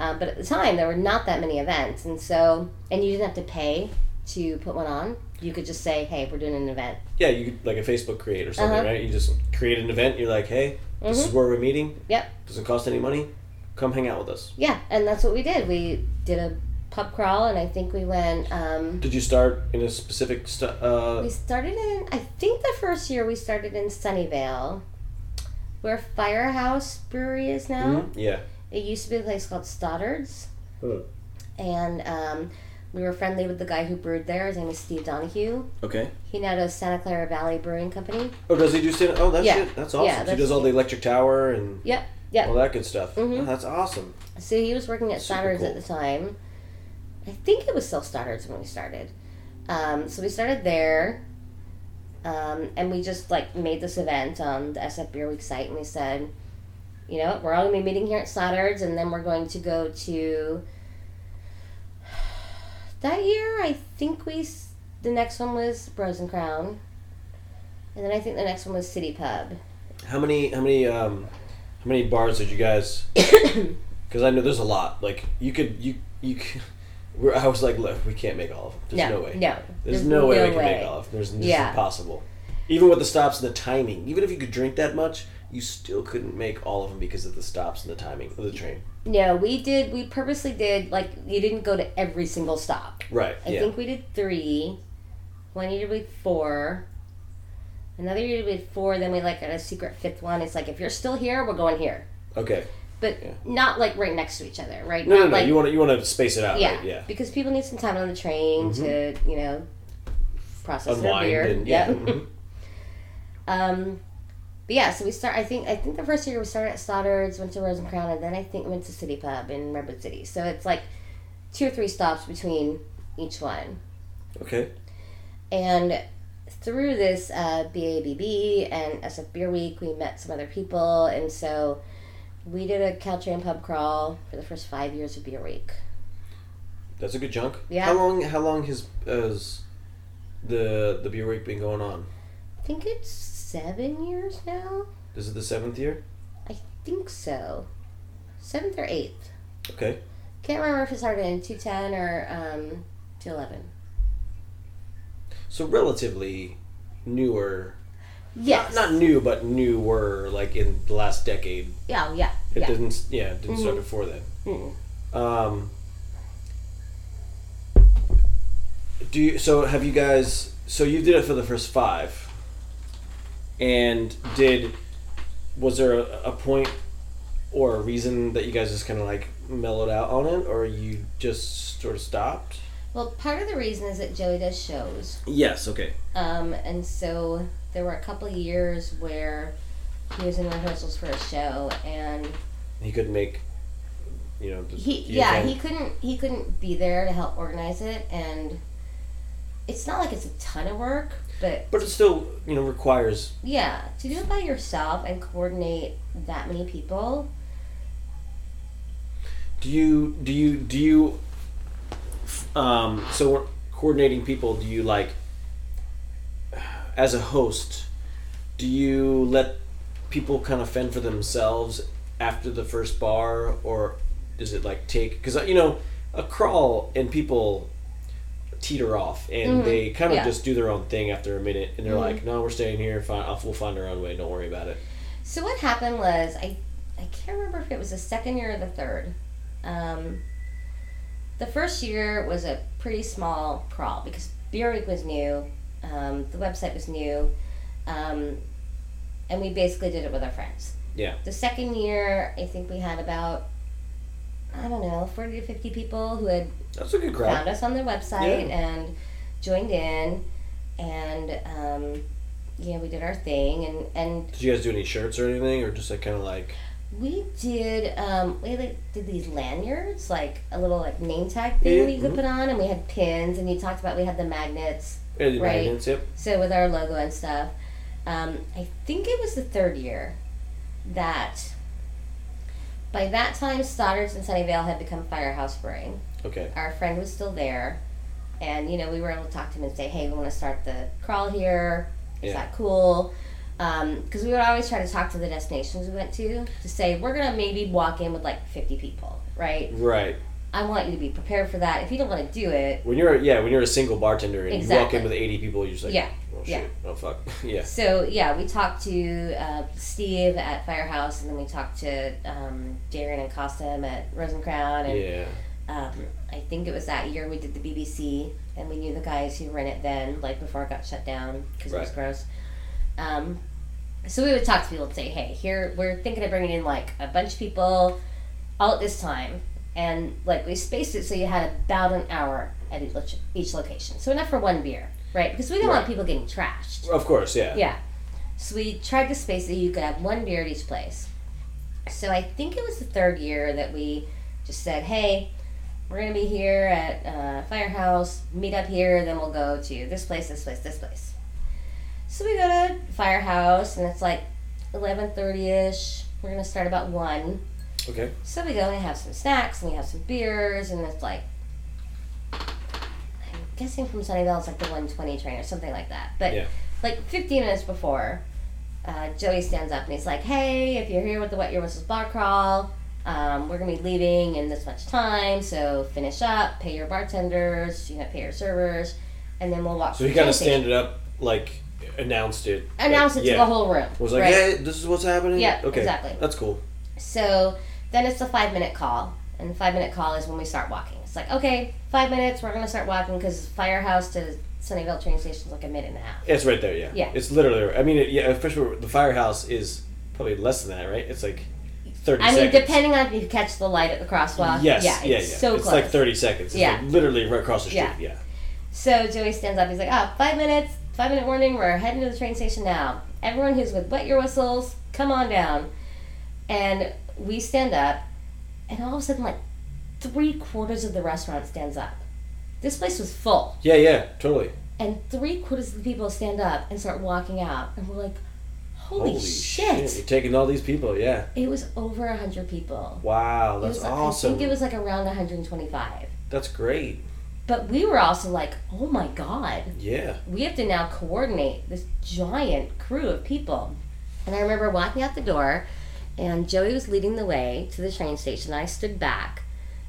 um, but at the time there were not that many events, and so and you didn't have to pay to put one on. You could just say, "Hey, we're doing an event." yeah you could like a Facebook create or something Uh-huh. right you just create an event you're like hey this is where we're meeting Yep. doesn't cost any money come hang out with us Yeah, and that's what we did. We did a pub crawl, and I think we went. Um, did you start in a specific stu- uh we started in. I think the first year we started in Sunnyvale, where Firehouse Brewery is now. mhm, yeah It used to be a place called Stoddard's. Huh. And um, we were friendly with the guy who brewed there. His name is Steve Donohue. okay He now does Santa Clara Valley Brewing Company. oh does he do stand oh that's Yeah. it that's awesome Yeah, he does all the electric tower and Yep, yep. all that good stuff Mhm. Oh, that's awesome So he was working at Stoddard's cool. at the time. I think it was still Stoddard's when we started. Um, so we started there. Um, and we just like made this event on the SF Beer Week site, and we said, you know, we're all gonna be meeting here at Stoddard's, and then we're going to go to. That year, I think we the next one was Rose and Crown, and then I think the next one was City Pub. how many how many um how many bars did you guys because i know there's a lot like you could you you could, we're, i was like look we can't make all of them there's no, way no, there's, no way we can make all of them there's Yeah. impossible Even with the stops and the timing, even if you could drink that much, you still couldn't make all of them because of the stops and the timing of the train. No, we did. We purposely did like you didn't go to every single stop. Right. I yeah. think we did three. One year we did four. Another year we did four. Then we like got a secret fifth one. It's like if you're still here, we're going here, okay. But Yeah. not like right next to each other, right? No, no, not no. like you want to you want to space it out, yeah, right? Yeah. because people need some time on the train to you know process Unwind their beer. and yeah. Yep. mhm. Um, but yeah, so we start. I think I think the first year we started at Stoddard's, went to Rose and Crown, and then I think went to City Pub in Redwood City. So it's like two or three stops between each one. Okay. And through this uh, BABB and SF Beer Week, we met some other people, and so we did a Caltrain pub crawl for the first five years of Beer Week. That's a good chunk. Yeah. How long? How long has has the the beer week been going on? I think it's seven years now. This is the seventh year. I think so. Seventh or eighth. Okay. Can't remember if it started in 210 or um, 211. So relatively newer. Yes. Not, not new, but newer, like in the last decade. Yeah, yeah. It yeah. didn't. Yeah, it didn't start Mhm. before then. Mm-mm. Um, do you? So have you guys? So you did it for the first five. And did was there a, a point or a reason that you guys just kind of like mellowed out on it, or you just sort of stopped? Well, part of the reason is that Joey does shows. Yes. Okay. Um, and so there were a couple years where he was in rehearsals for a show and He couldn't make. You know. He yeah, event. he couldn't he couldn't be there to help organize it and it's not like it's a ton of work, but But it still, you know, requires. yeah, to do it by yourself and coordinate that many people, Do you? Do you? Do you? Um. So coordinating people. Do you like? As a host, do you let people kind of fend for themselves after the first bar, or does it like take? Because you know, a crawl and people teeter off and Mhm. they kind of Yeah. just do their own thing after a minute and they're Mhm. like no we're staying here we'll find our own way don't worry about it So what happened was I I can't remember if it was the second year or the third. Um, the first year was a pretty small crawl because Beer Week was new, um, the website was new, um, and we basically did it with our friends. Yeah. The second year, I think we had about I don't know forty to fifty people who had that's a good crowd found us on their website Yeah. and joined in, and um, yeah, we did our thing and and did you guys do any shirts or anything or just like kind of like We did. Um, we like, did these lanyards, like a little like name tag thing Yeah, that you could mhm. put on, and we had pins, and you talked about we had the magnets, Right. yep so with our logo and stuff. Um, I think it was the third year that. By that time, Stoddard's and Sunnyvale had become Firehouse Brewing. okay Our friend was still there, and you know we were able to talk to him and say, "Hey, we want to start the crawl here. Is Yeah. that cool?" Because we would always try to talk to the destinations we went to to say we're gonna maybe walk in with like fifty people, right? right I want you to be prepared for that. If you don't want to do it, When you're yeah, when you're a single bartender and you walk in with eighty people, you're just like, Yeah, oh shit, yeah. oh fuck, yeah, so yeah, we talked to uh, Steve at Firehouse, and then we talked to um, Darren and Costum at Rose and Crown, and yeah, um, I think it was that year we did the BBC, and we knew the guys who ran it then, like before it got shut down because it was gross. Um, so we would talk to people and say, "Hey, here we're thinking of bringing in like a bunch of people, all at this time," and like we spaced it so you had about an hour at each, each location, so enough for one beer, right? Because we didn't want people getting trashed. of course, yeah, Yeah. So we tried to space it. You could have one beer at each place. So I think it was the third year that we just said, hey, we're going to be here at uh, Firehouse, meet up here, then we'll go to this place, this place, this place. So we go to Firehouse, and it's like 11.30ish. We're going to start about 1. Okay, So we go and we have some snacks, and we have some beers, and it's like, I'm guessing from Sunnyvale it's like the 120 train or something like that. But Yeah. like 15 minutes before, uh, Joey stands up and he's like, "Hey, if you're here with the Wet Your Whistles bar crawl, um, we're gonna be leaving in this much time. So finish up, pay your bartenders, you know, pay your servers, and then we'll walk." So he kind of train station." standed up like announced it. announced it to yeah. the whole room. Was like, right? hey, this is what's happening. Yeah, okay, exactly. That's cool. So then it's the five minute call, and the five minute call is when we start walking. It's like, okay, five minutes, we're gonna start walking because Firehouse to Sunnyvale train station is like a minute and a half. It's right there. Yeah. Yeah. It's literally. I mean, it, yeah. Especially the firehouse is probably less than that, right? It's like thirty. I mean, depending on if you catch the light at the crosswalk. Yes. Yeah, Yeah. it's yeah. so it's close. like thirty seconds. It's Yeah. like literally right across the street. Yeah. Yeah. So Joey stands up. He's like, "Oh, five minutes, five minute warning. We're heading to the train station now. Everyone who's with wet your whistles, come on down." And we stand up, and all of a sudden, like three quarters of the restaurant stands up. This place was full, Yeah. Yeah. Totally. and three quarters of the people stand up and start walking out, and we're like, "Holy, shit. You're taking all these people. Yeah. It was over a hundred people. Wow. It That's was, awesome. I think it was like around 125. That's great. But we were also like, "Oh my god." Yeah. we have to now coordinate this giant crew of people. And I remember walking out the door, and Joey was leading the way to the train station. I stood back,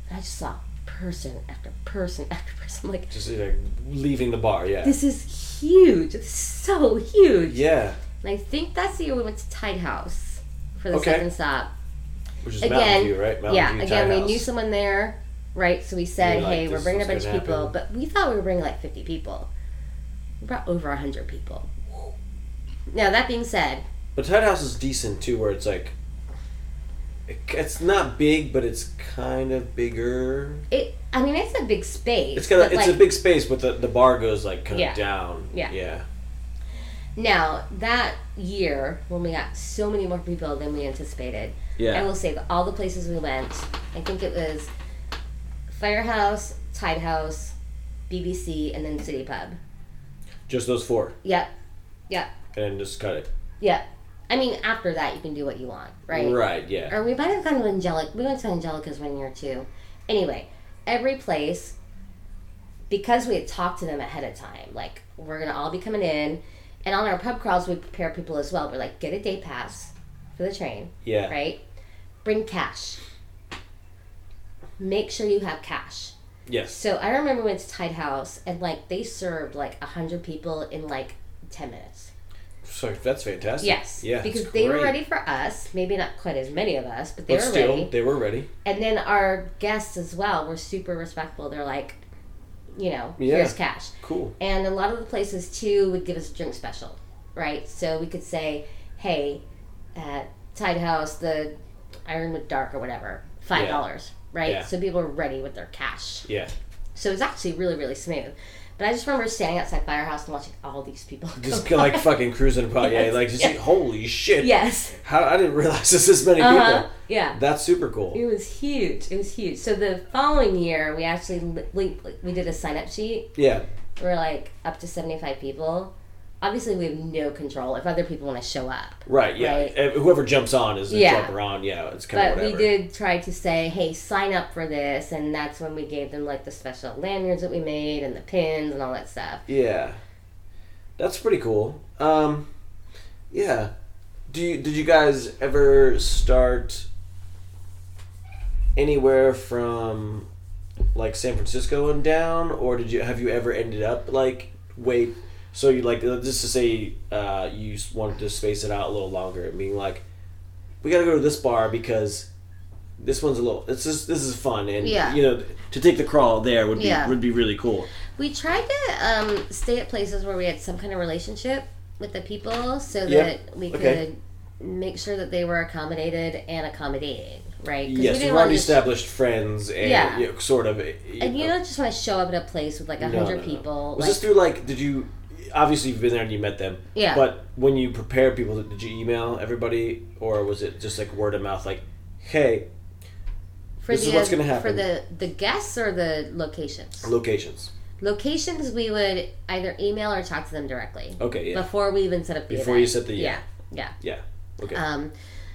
and I just saw person after person after person. I'm like, Just like leaving the bar. Yeah. this is huge. It's so huge. yeah. And I think that's the year we went to Tied House for the Okay. second stop. Which is Again, Mountain View, right? Mountain yeah, View again, we knew someone there, right? So we said, like, hey, we're bringing a bunch of people, happen. but we thought we were bringing like 50 people. We brought over 100 people. Now, that being said, But Tied House is decent too, where it's like. It- It's not big, but it's kind of bigger. it. I mean, it's a big space. It's got a, it's like, a big space, but the, the bar goes like kind Yeah. of down. Yeah. Yeah. Now, that year, when we got so many more people than we anticipated, yeah, I will say that all the places we went, I think it was Firehouse, Tied House, BBC, and then City Pub. Just those four, Yep, Yep. and just cut it. yep. I mean, after that, you can do what you want, right? Right. Yeah. Or we might have gone to Angelic. We went to Angelica's one year too. Anyway, every place, because we had talked to them ahead of time, like we're gonna all be coming in, and on our pub crawls we prepare people as well. We're like, get a day pass for the train, Yeah. right? Bring cash. Make sure you have cash. Yes. So I remember we went to Tied House and like they served like a hundred people in like ten minutes. So that's fantastic. Yes. Yeah. Because they were ready for us. Maybe not quite as many of us, but they But were still, ready. they were ready. And then our guests as well were super respectful. They're like, you know, Yeah. here's cash. Cool. And a lot of the places too would give us a drink special, right? So we could say, hey, at Tied House, the Ironwood Dark or whatever, five dollars, right? Yeah. So people were ready with their cash. Yeah. So it was actually really, really smooth. But I just remember standing outside Firehouse and watching all these people. Just go like by. fucking cruising by. Yeah. Like just yes. holy shit. Yes. How I didn't realize there's this many Uh huh. people. Yeah. That's super cool. It was huge. It was huge. So the following year, we actually li- we did a sign up sheet. Yeah. We're like up to seventy five people. Obviously, we have no control if other people want to show up. Right. Yeah. Right. Whoever jumps on is Yeah. jump around. Yeah. It's kind of But we did try to say, hey, sign up for this, and that's when we gave them like the special lanyards that we made and the pins and all that stuff. Yeah. That's pretty cool. Um, yeah. Do you did you guys ever start anywhere from like San Francisco and down, or did you have you ever ended up like wait? So you like uh, just to say uh, you wanted to space it out a little longer being like, we got to go to this bar because this one's a little. It's just this is fun and Yeah. you know to take the crawl there would be Yeah. would be really cool. We tried to um, stay at places where we had some kind of relationship with the people so that we could make sure that they were accommodated and accommodating, right? Yes, you've wanna already just- established friends and Yeah. you know, sort of. And you don't just want to show up at a place with like a No, hundred no, no. people. Was like, this through like? Did you? Obviously, you've been there and you met them. Yeah. But when you prepared people, did you email everybody, or was it just like word of mouth? Like, hey, for this the, is what's uh, gonna happen. for the the guests or the locations. locations. Locations we would either email or talk to them directly Okay, yeah. before we even set up the Before event. you set the- yeah yeah. yeah. Yeah. Okay. Um,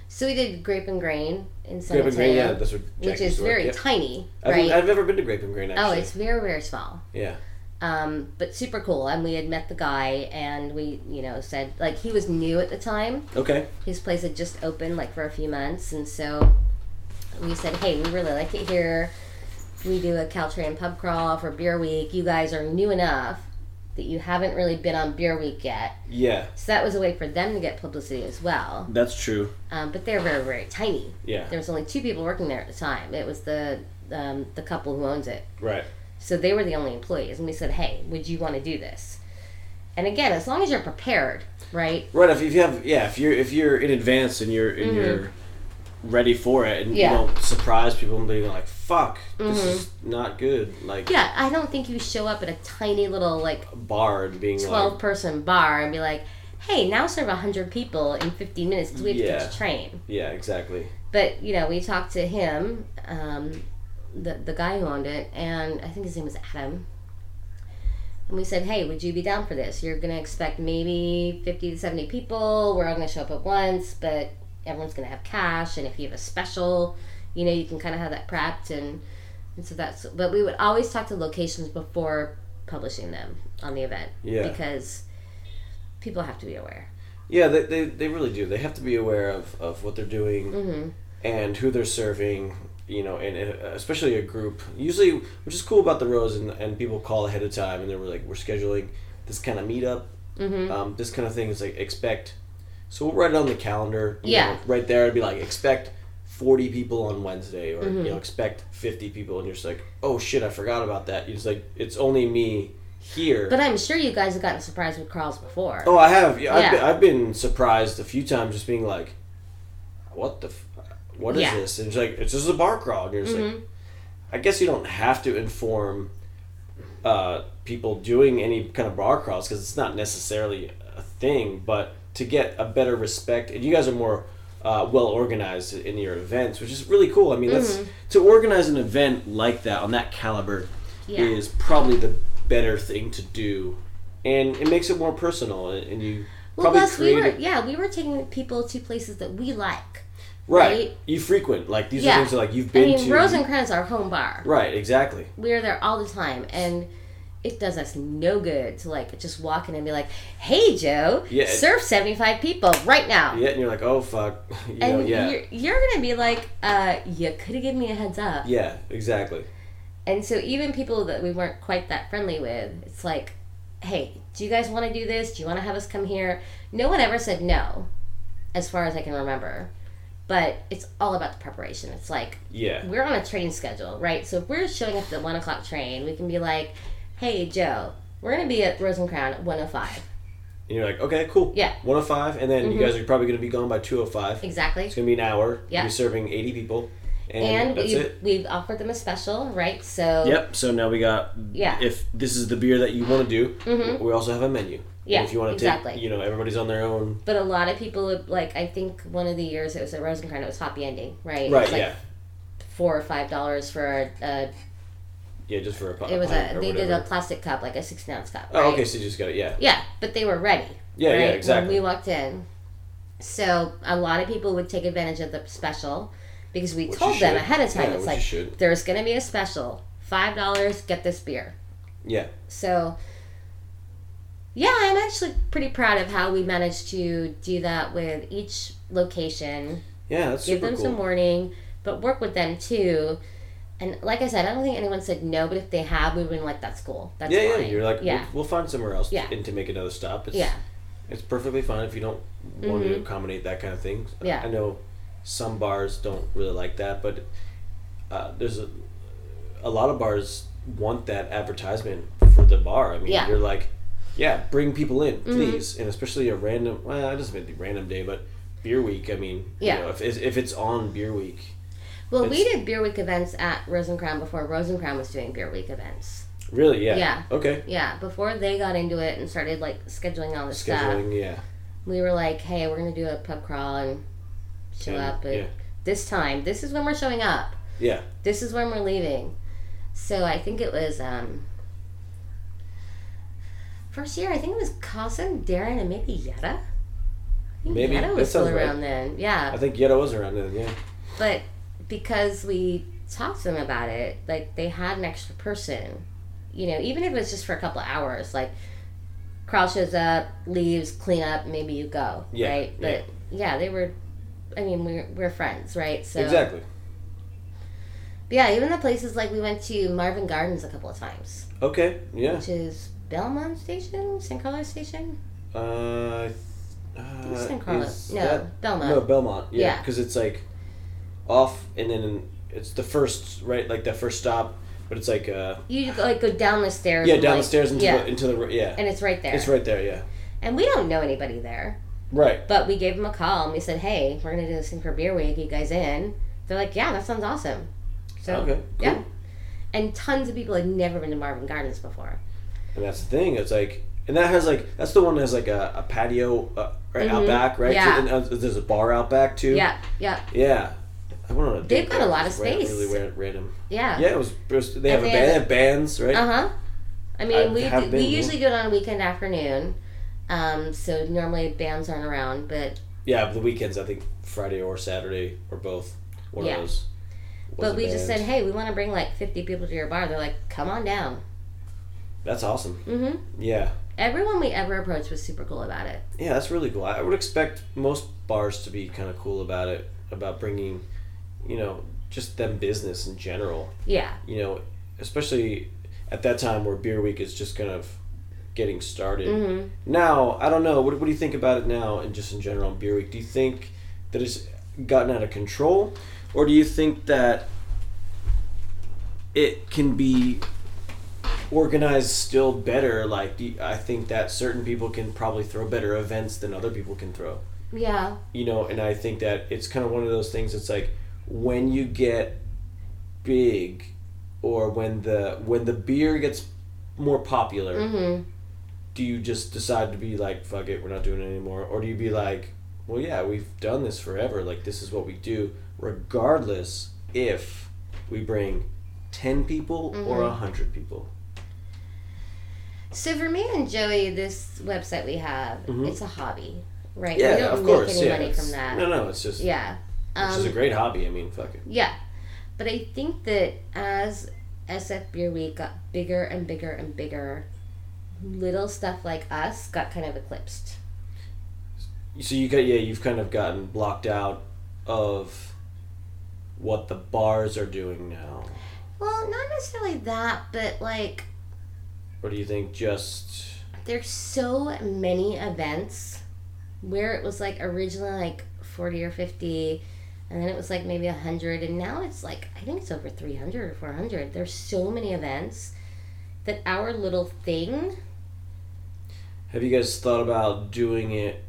so we did Grape and Grain in San Grape and Grain, yeah, that's what Jack which is to very yeah. tiny, I've, right? I've never been to Grape and Grain. oh, it's very very small. yeah. Um, but super cool. And we had met the guy, and we, you know, said like he was new at the time. Okay. His place had just opened like for a few months, and so we said, "Hey, we really like it here. We do a Caltrain pub crawl for Beer Week. You guys are new enough that you haven't really been on Beer Week yet. Yeah, So that was a way for them to get publicity as well. that's true. Um, but they're very, very tiny. Yeah, There was only two people working there at the time. It was the um, the couple who owns it. right. So they were the only employees, and we said, "Hey, would you want to do this?" And again, as long as you're prepared, right? Right. If, you have, yeah, if you're if you're in advance and you're and you're ready for it, and Mm-hmm. Yeah. you don't surprise people and be like, "Fuck, this Mhm. is not good." Like Yeah, I don't think you show up at a tiny little like bar and being twelve like, person bar and be like, "Hey, now serve hundred people in fifteen minutes because we have to Yeah. catch a train." "Yeah, exactly." But you know, we talked to him, um, the the guy who owned it, and I think his name was Adam. And we said, "Hey, would you be down for this? You're gonna expect maybe fifty to seventy people. We're all gonna show up at once, but everyone's gonna have cash. And if you have a special, you know, you can kind of have that prepped and." And so that's, but we would always talk to locations before publishing them on the event Yeah. because people have to be aware. Yeah, they, they, they really do. They have to be aware of, of what they're doing hmm and who they're serving, you know, and, and especially a group. Usually, which is cool about the Rose, and, and people call ahead of time and they were like, we're scheduling this kind of meetup, hmm um, this kind of thing is like expect. So we'll write it on the calendar. you Yeah. know, right there, it'd be like expect 40 people on Wednesday or, Mhm. you know, expect 50 people. And you're just like, oh shit, I forgot about that. You're just like, it's only me here. But I'm sure you guys have gotten surprised with crawls before. Oh, I have. Yeah, I've, been, I've been surprised a few times, just being like, "What the? F- what is Yeah. this?" And it's like, "It's just a bar crawl." And you're just like, Mhm. I guess you don't have to inform uh, people doing any kind of bar crawls because it's not necessarily a thing. But to get a better respect, and you guys are more uh, well organized in your events, which is really cool. I mean, that's Mhm. to organize an event like that on that caliber Yeah. is probably the better thing to do, and it makes it more personal, and you Well, probably plus we were yeah we were taking people to places that we like. Right. right? You frequent like these Yeah. are things that like you've been. I mean, to. Rose and Crown's our home bar. right, exactly. We are there all the time, and it does us no good to like just walk in and be like, "Hey, Joe, Yeah. serve seventy five people right now." Yeah, and you're like, oh fuck, you know, And yeah, you're, you're gonna be like, uh, "You could have given me a heads up." yeah, exactly. And so even people that we weren't quite that friendly with, it's like, hey, do you guys want to do this? Do you want to have us come here? No one ever said no, as far as I can remember. But it's all about the preparation. It's like Yeah, we're on a train schedule, right? So if we're showing up at the one o'clock train, we can be like, hey, Joe, we're gonna be at Rose and Crown at one o five. and you're like, okay, cool. Yeah. 105, and then Mhm. you guys are probably gonna be gone by 205. Exactly. It's gonna be an hour. Yeah. You're serving 80 people, and, And we've, we've offered them a special, right? So Yep. So now we got. Yeah. If this is the beer that you want to do, Mhm. we also have a menu. Yeah, And if you want to exactly. take, you know, everybody's on their own. But a lot of people would like. I think one of the years it was at Rose and Crown, it was happy ending, right? It Right. was like yeah. Four or five dollars for a, a Yeah. Just for a. pu- it was a they did a plastic cup, like a sixteen ounce cup. Oh, okay. So you just got it. Yeah. Yeah, but they were ready. Yeah. right, Yeah. Exactly. When we walked in, so a lot of people would take advantage of the special because we Which told them should. ahead of time. Yeah, it's like there's going to be a special, five dollars, get this beer. Yeah. So, yeah, I'm actually pretty proud of how we managed to do that with each location. Yeah. That's cool. Give them cool. some warning, but work with them too. And like I said, I don't think anyone said no, but if they have, we've been like, that's cool. That's yeah, fine. yeah. You're like, yeah, we'll, we'll find somewhere else Yeah. and to make another stop. It's, yeah, It's perfectly fine if you don't want to Mhm. accommodate that kind of thing. Yeah. I know some bars don't really like that, but uh, there's a, a lot of bars want that advertisement for the bar. I mean, Yeah. you're like, yeah, bring people in, Mhm. please, and especially a random. Well, it doesn't have to be random day, but beer week. I mean, Yeah. you know, if it's, if it's on beer week, Well, we did beer week events at Rose and Crown before Rose and Crown was doing beer week events. really, yeah, Yeah. okay, Yeah, before they got into it and started like scheduling all this stuff, scheduling, yeah, we were like, "Hey, we're gonna do a pub crawl and show And- up at yeah. this time. This is when we're showing up. yeah, This is when we're leaving." So I think it was um first year. I think it was Cousin, Darren, and maybe Yetta. Maybe. Yetta was still sounds right. around then. Yeah, I think Yetta was around then, yeah, But because we talked to them about it, like they had an extra person, you know, even if it was just for a couple of hours, like Carl shows up, leaves, clean up, maybe you go, Yeah, right? But yeah. they were. I mean, we're we're friends, right? So exactly, but yeah, even the places like we went to Marvin Gardens a couple of times, okay, yeah, which is Belmont Station, San Carlos Station. Uh, uh, San Carlos. No, that- Belmont. No, Belmont. Yeah, Yeah. because it's like off, and then it's the first right, like the first stop, but it's like uh, You like go down the stairs. yeah, down like- the stairs into yeah, the into the yeah. and it's right there. It's right there. Yeah. And we don't know anybody there, Right. but we gave them a call and we said, "Hey, we're gonna do this thing for Beer Week. You guys in?" They're like, "Yeah, that sounds awesome." So okay. Cool. yeah, and tons of people had never been to Marvin Gardens before. And that's the thing. It's like, and that has like that's the one that has like a, a patio uh, right out Mhm. back, right? Yeah. And, uh, there's a bar out back too. Yeah, yeah, Yeah. I went on a They've got a lot of space. Really random. yeah. Yeah, it was. It was they have they band, have they have bands, right? Uh huh. I mean, I we do, we usually do it on a weekend afternoon, um, so normally bands aren't around. But Yeah, the weekends I think Friday or Saturday or both. One Yeah. of those. but we just said, hey, we want to bring like fifty people to your bar. They're like, come on down. That's awesome. Mm-hmm. Yeah. Everyone we ever approached was super cool about it. Yeah, that's really cool. I would expect most bars to be kind of cool about it, about bringing, you know, just them business in general. Yeah. You know, especially at that time where Beer Week is just kind of getting started. Mm-hmm. Now, I don't know. What, what do you think about it now and just in general on Beer Week? Do you think that it's gotten out of control? Or do you think that it can be organized still better? Like, do you- I think that certain people can probably throw better events than other people can throw. Yeah. You know, and I think that it's kind of one of those things It's like when you get big or when the when the beer gets more popular Mm-hmm. Do you just decide to be like fuck it we're not doing it anymore or do you be like well yeah we've done this forever like this is what we do regardless if we bring 10 people or Mhm. a 100 people So for me and Joey, this website we have, Mhm. it's a hobby, right? yeah we don't of make course any yeah money from that. no no it's just Yeah. it's Um, just a great hobby i mean fuck it Yeah. But I think that as SF Beer Week got bigger and bigger and bigger, little stuff like us got kind of eclipsed. so you got yeah you've kind of gotten blocked out of what the bars are doing now Well, not necessarily that, but like or do you think just there's so many events where it was like originally like 40 or 50 and then it was like maybe 100 and now it's like i think it's over 300 or 400 there's so many events that our little thing have you guys thought about doing it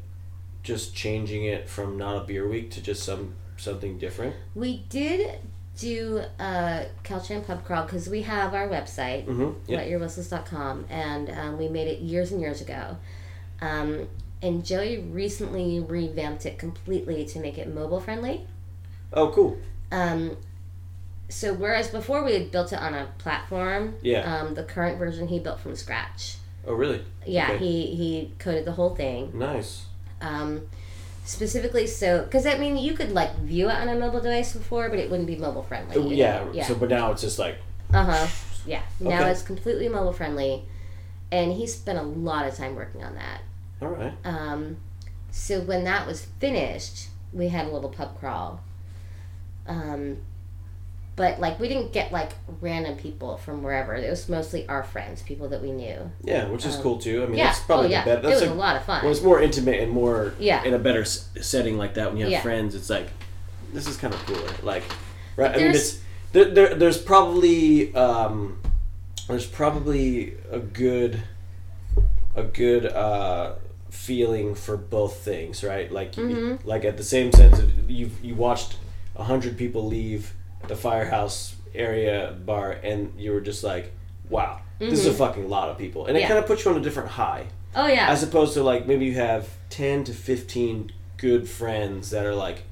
just changing it from not a beer week to just some something different? We did do a Caltrain pub crawl because we have our website mm-hmm wetyourwhistles.com and um, we made it years and years ago. Um, and joey recently revamped it completely to make it mobile friendly. Oh cool. Um, so whereas before we had built it on a platform, Yeah. um, the current version he built from scratch. Oh really Yeah, Okay. he he coded the whole thing. nice Um, specifically so because I mean you could like view it on a mobile device before, but it wouldn't be mobile friendly. Oh, yeah, yeah. so but now it's just like uh huh. Yeah. Now Okay. it's completely mobile friendly, and he spent a lot of time working on that. all right Um, so when that was finished, we had a little pub crawl. Um, but like we didn't get like random people from wherever. It was mostly our friends, people that we knew. yeah which is Um, cool too i mean yeah. that's probably oh yeah. the better it that's was a, a lot of fun. well, it's more intimate and more Yeah. in a better s- setting like that when you have Yeah. friends it's like this is kind of cooler like right i mean There's- it's there, there, there's probably um there's probably a good a good uh feeling for both things right like you- Mhm. like at the same sense of you you watched a hundred people leave the firehouse area bar and you were just like wow this is a fucking lot of people and it Mm-hmm. Yeah. kind of puts you on a different high oh yeah. as opposed to like maybe you have 10 to 15 good friends that are like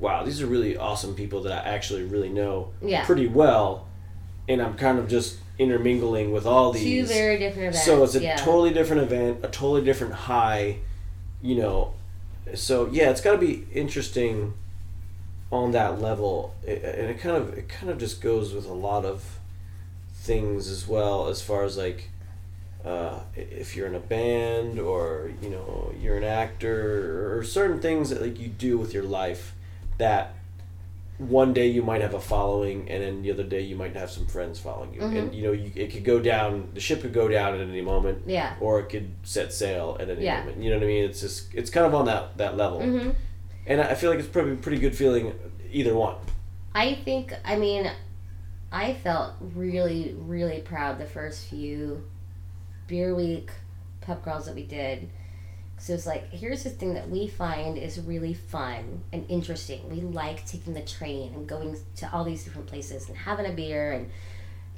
wow these are really awesome people that i actually really know Yeah. pretty well and i'm kind of just intermingling with all these. Two very different events. so it's a yeah. totally different event a totally different high you know so yeah it's got to be interesting on that level It- and it kind of it kind of just goes with a lot of things as well as far as like uh, if you're in a band or you know you're an actor or certain things that like you do with your life that one day you might have a following, and then the other day you might have some friends following you, Mm-hmm. and you know you, it could go down. The ship could go down at any moment, Yeah. or it could set sail at any Yeah. moment. You know what I mean? It's just it's kind of on that that level, hmm and I feel like it's probably pretty good feeling either one. I think, I mean, I felt really, really proud the first few beer week pub crawls that we did. So it's like, here's the thing that we find is really fun and interesting. We like taking the train and going to all these different places and having a beer and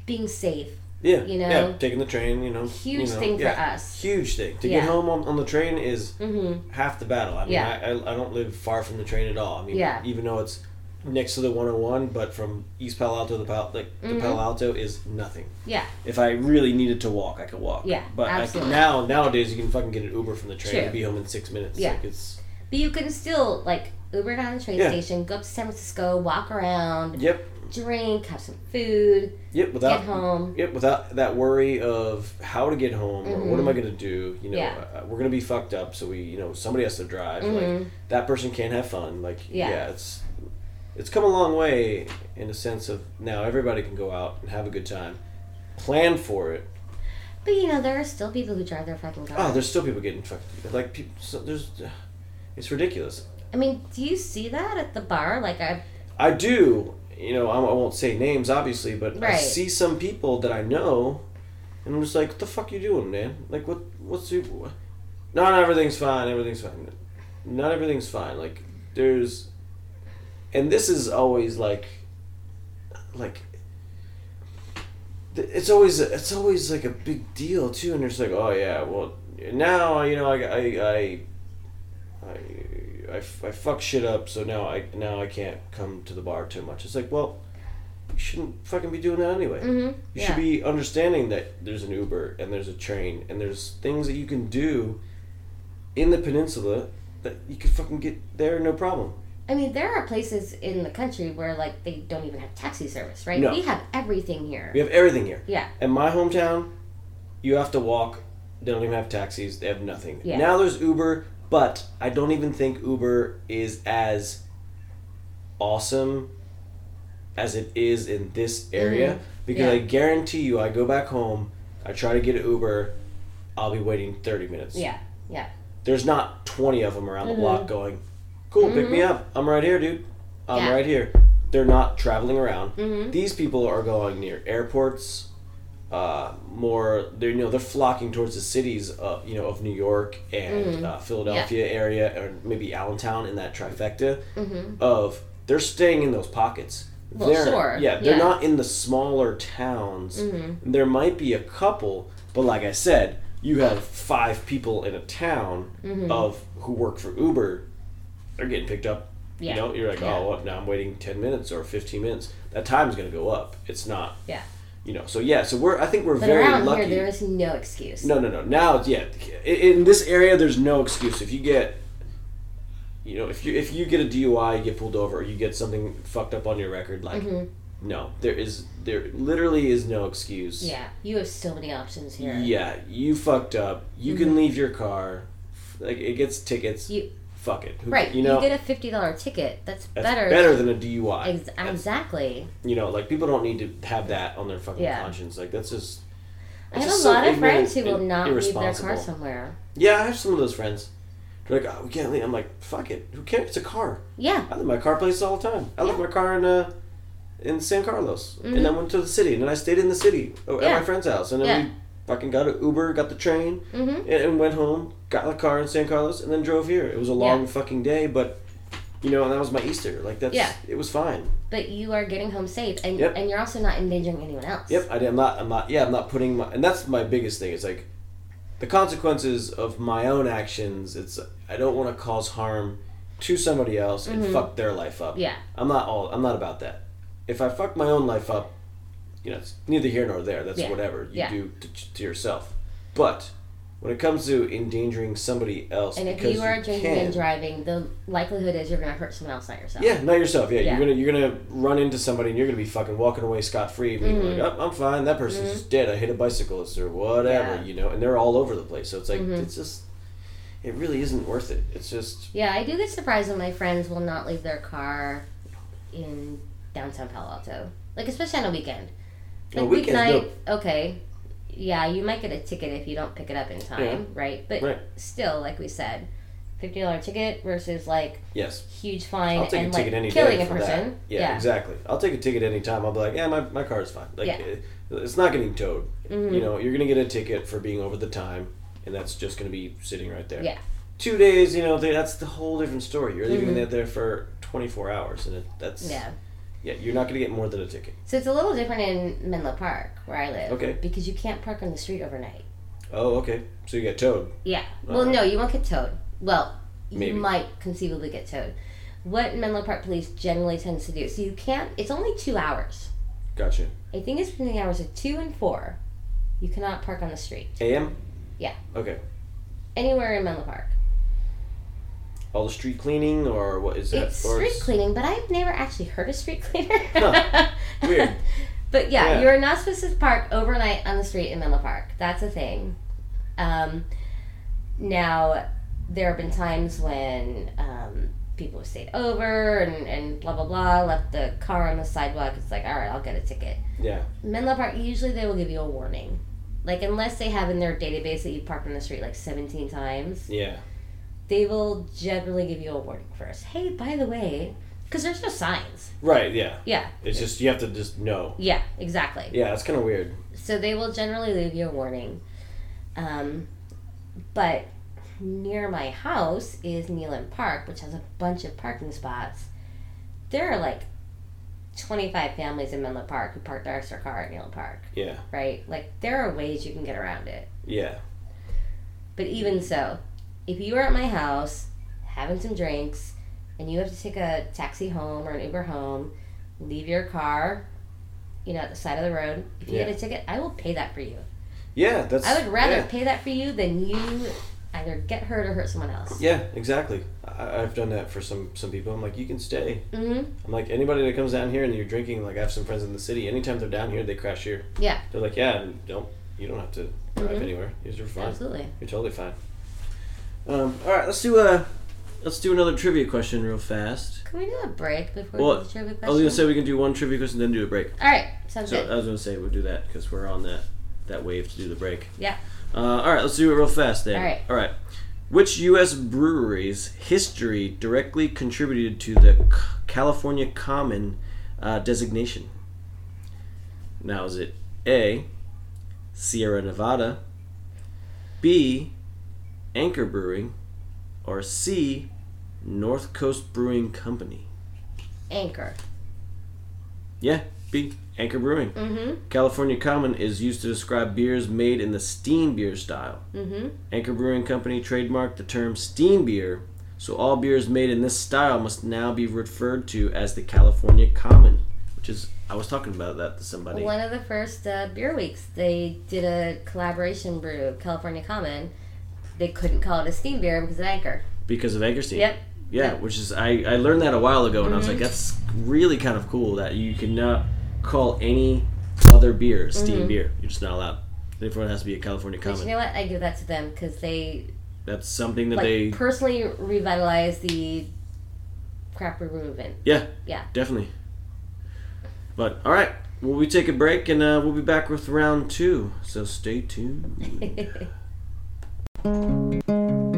being safe. Yeah, You know? yeah, taking the train, you know, Huge you know, thing for us. Huge thing to Yeah. get home on, on the train is Mm-hmm. half the battle. I mean, Yeah. I, I, I don't live far from the train at all. I mean, Yeah. even though it's next to the 101, but from East Palo Alto to Palo, like Mhm. to Palo Alto is nothing. Yeah. If I really needed to walk, I could walk. Yeah, but I, absolutely. now nowadays you can fucking get an Uber from the train True. and be home in six minutes. Yeah. Like it's But you can still, like, Uber down to the train Yeah. station, go up to San Francisco, walk around, yep, drink, have some food, yep. Without get home. Yep, without that worry of how to get home or what am I Mhm. going to do? You know, Yeah. uh, we're going to be fucked up, so we, you know, somebody has to drive. Like Mhm. that person can't have fun. Like yeah. Yeah. it's it's come a long way in a sense of now everybody can go out and have a good time, plan for it. But you know, there are still people who drive their fucking car. Oh, there's still people getting fucked. Like people, so there's, it's ridiculous. I mean, do you see that at the bar? Like, I I do, you know, I, I won't say names obviously, but I see some people that I know, and I'm just like, what the fuck you doing, man? Like, what, what's your, what? no, no, everything's fine, everything's fine. Not everything's fine. Like, there's, and this is always like, like, it's always, it's always like a big deal too, and it's like, oh yeah, well, now you know, I, I, I, I, I, I fuck shit up, so now I now I can't come to the bar too much. It's like, well, you shouldn't fucking be doing that anyway. mm-hmm. You yeah. should be understanding that there's an Uber and there's a train and there's things that you can do in the peninsula that you could fucking get there no problem. I mean, there are places in the country where like they don't even have taxi service, right? No. We have everything here. We have everything here. Yeah. In my hometown, you have to walk. They don't even have taxis. They have nothing. Yeah. Now there's Uber, but I don't even think Uber is as awesome as it is in this area Mhm. because Yeah. I guarantee you, I go back home, I try to get an Uber, I'll be waiting thirty minutes. Yeah. Yeah. There's not twenty of them around the Mhm. block going, "Cool, pick me up. I'm right here, dude. I'm Yeah. right here." They're not traveling around Mm-hmm. these people are going near airports uh, more they're you know they're flocking towards the cities of you know of New York and Mhm. uh, Philadelphia area or maybe Allentown in that trifecta Mm-hmm. of they're staying in those pockets Well, they're, sure, yeah they're yeah. not in the smaller towns Mm-hmm. there might be a couple but like I said you have five people in a town Mhm. of who work for Uber they're getting picked up Yeah. you know, you're like, Yeah. oh, well, now I'm waiting ten minutes or fifteen minutes. That time's gonna go up. It's not. Yeah. You know, so yeah, so we're. I think we're But very around lucky. here, there is no excuse. no, no, no. Now, yeah, in this area, there's no excuse. If you get, you know, if you if you get a DUI, you get pulled over, or you get something fucked up on your record, like, Mhm. no, there is there literally is no excuse. Yeah. You have so many options here. Yeah, you fucked up. You can leave your car. Like it gets tickets. Mm-hmm. You Fuck it. Who- right. You know, you get a fifty dollar ticket. That's, that's better. better than a DUI. Ex- That's- exactly. you know, like people don't need to have that on their fucking Yeah. conscience. Like that's just. I have a so lot of friends who will not leave their car somewhere. Yeah, I have some of those friends. They're like, oh, we can't leave. I'm like, fuck it. Who cares? It's a car. Yeah. I leave my car places all the time. I left my car in uh, in San Carlos, Mhm. and then went to the city, and then I stayed in the city oh, at Yeah. my friend's house, and then Yeah. we fucking got an Uber, got the train, Mm-hmm. and, and went home, got the car in San Carlos, and then drove here. It was a long Yeah. fucking day, but you know, and that was my Easter. Like that's Yeah. it was fine. But you are getting home safe, and Yep. and you're also not endangering anyone else. Yep, I, am not. I'm not. Yeah, I'm not putting my. And that's my biggest thing. It's like the consequences of my own actions. It's I don't want to cause harm to somebody else and Mhm. fuck their life up. Yeah. I'm not all. I'm not about that. If I fuck my own life up, you know, it's neither here nor there. That's Yeah. whatever you Yeah. do to, to yourself. But when it comes to endangering somebody else, And if you are drinking can, and driving, the likelihood is you're going to hurt someone else, not yourself. yeah, not yourself. Yeah, Yeah. you're gonna you're gonna run into somebody and you're gonna be fucking walking away scot free, being Mhm. like, oh, I'm fine. That person's just dead. I hit a bicyclist or whatever, you know. And they're all over the place. So it's like Mhm. it's just, it really isn't worth it. It's just Yeah, I do get surprised when my friends will not leave their car, in downtown Palo Alto. Like especially on a weekend. Like weekends, weeknight, okay. Yeah, you might get a ticket if you don't pick it up in time, Yeah. right? But Right. still, like we said, fifty dollar ticket versus like Yes. huge fine I'll take and a like ticket any killing a person. that. Yeah, exactly. I'll take a ticket anytime. I'll be like, yeah, my, my car's fine. Like, Yeah. it- it's not getting towed. Mhm. You know, you're gonna get a ticket for being over the time, and that's just gonna be sitting right there. Yeah. Two days, you know, they, that's the whole different story. You're leaving Mhm. it there for 24 hours, and it, that's Yeah. Yeah. You're not gonna get more than a ticket. So it's a little different in Menlo Park where I live. Okay. Because you can't park on the street overnight. Oh, okay. So you get towed. Yeah. Uh-huh. Well, Alright. no, you won't get towed. Well, you Maybe. might conceivably get towed. What Menlo Park Police generally tends to do, so you can't. It's only two hours. Gotcha. I think it's between the hours of two and four. You cannot park on the street AM. Yeah. Okay. anywhere in Menlo Park. All the street cleaning, or what is that? It's street it's- cleaning, but I've never actually heard of street cleaner. Huh. Weird. but yeah, Yeah. you're not supposed to park overnight on the street in Menlo Park. That's a thing. Um, now, there have been times when um, people have stayed over and, and blah blah blah, left the car on the sidewalk. It's like, all right, I'll get a ticket. Yeah. Menlo Park, usually they will give you a warning. Like, unless they have in their database that you parked on the street like 17 times, Yeah. They will generally give you a warning first. Hey, by the way, because there's no signs. Right. Yeah. Yeah, It's just you have to just know. yeah, exactly. Yeah, it's kind of weird. So they will generally leave you a warning. Um, but near my house is Nealon Park, which has a bunch of parking spots. There are like 25 families in Menlo Park who park their extra car at Nealon Park, Yeah. right? Like, there are ways you can get around it. Yeah. But even so, if you are at my house having some drinks and you have to take a taxi home or an Uber home, leave your car, you know, at the side of the road. If you Yeah. get a ticket, I will pay that for you. Yeah. That's. I would rather Yeah. pay that for you than you either get hurt or hurt someone else. Yeah, exactly. I, I've done that for some some people. I'm like, you can stay. Mm-hmm. I'm like, anybody that comes down here and you're drinking, like I have some friends in the city. Anytime they're down here, they crash here. Yeah, They're like, yeah, don't you don't have to drive Mhm. anywhere. You're fine. absolutely. You're totally fine. Um, all right, let's do a let's do another trivia question real fast. Can we do a break before Well, we do the trivia question? I was gonna say we can do one trivia question, then do a break. All right, sounds So good. I was gonna say we'll do that because we're on that that wave to do the break. Yeah. Uh, all right, let's do it real fast then. All right. All right. Which U.S. brewery's history directly contributed to the C- California Common uh, designation? Now, is it A. Sierra Nevada, B. Anchor Brewing, or C. North Coast Brewing Company? Anchor. Yeah, B. Anchor Brewing. Mm-hmm. California Common is used to describe beers made in the steam beer style. Mm-hmm. Anchor Brewing Company trademarked the term steam beer, so all beers made in this style must now be referred to as the California Common, which is I was talking about that to somebody. One of the first uh, beer weeks, they did a collaboration brew, California Common. They couldn't call it a steam beer because of Anchor. because of Anchor Steam. Yep. Yeah, Yep. which is I, I learned that a while ago and I was like that's really kind of cool that you cannot call any other beer steam Mhm. beer. You're just not allowed. Therefore, it has to be a California But you know what? I give that to them because they That's something that like they personally revitalized the craft brew movement. Yeah. Yeah. Definitely. But all right, well we take a break and uh, we'll be back with round two. So stay tuned. Thank you.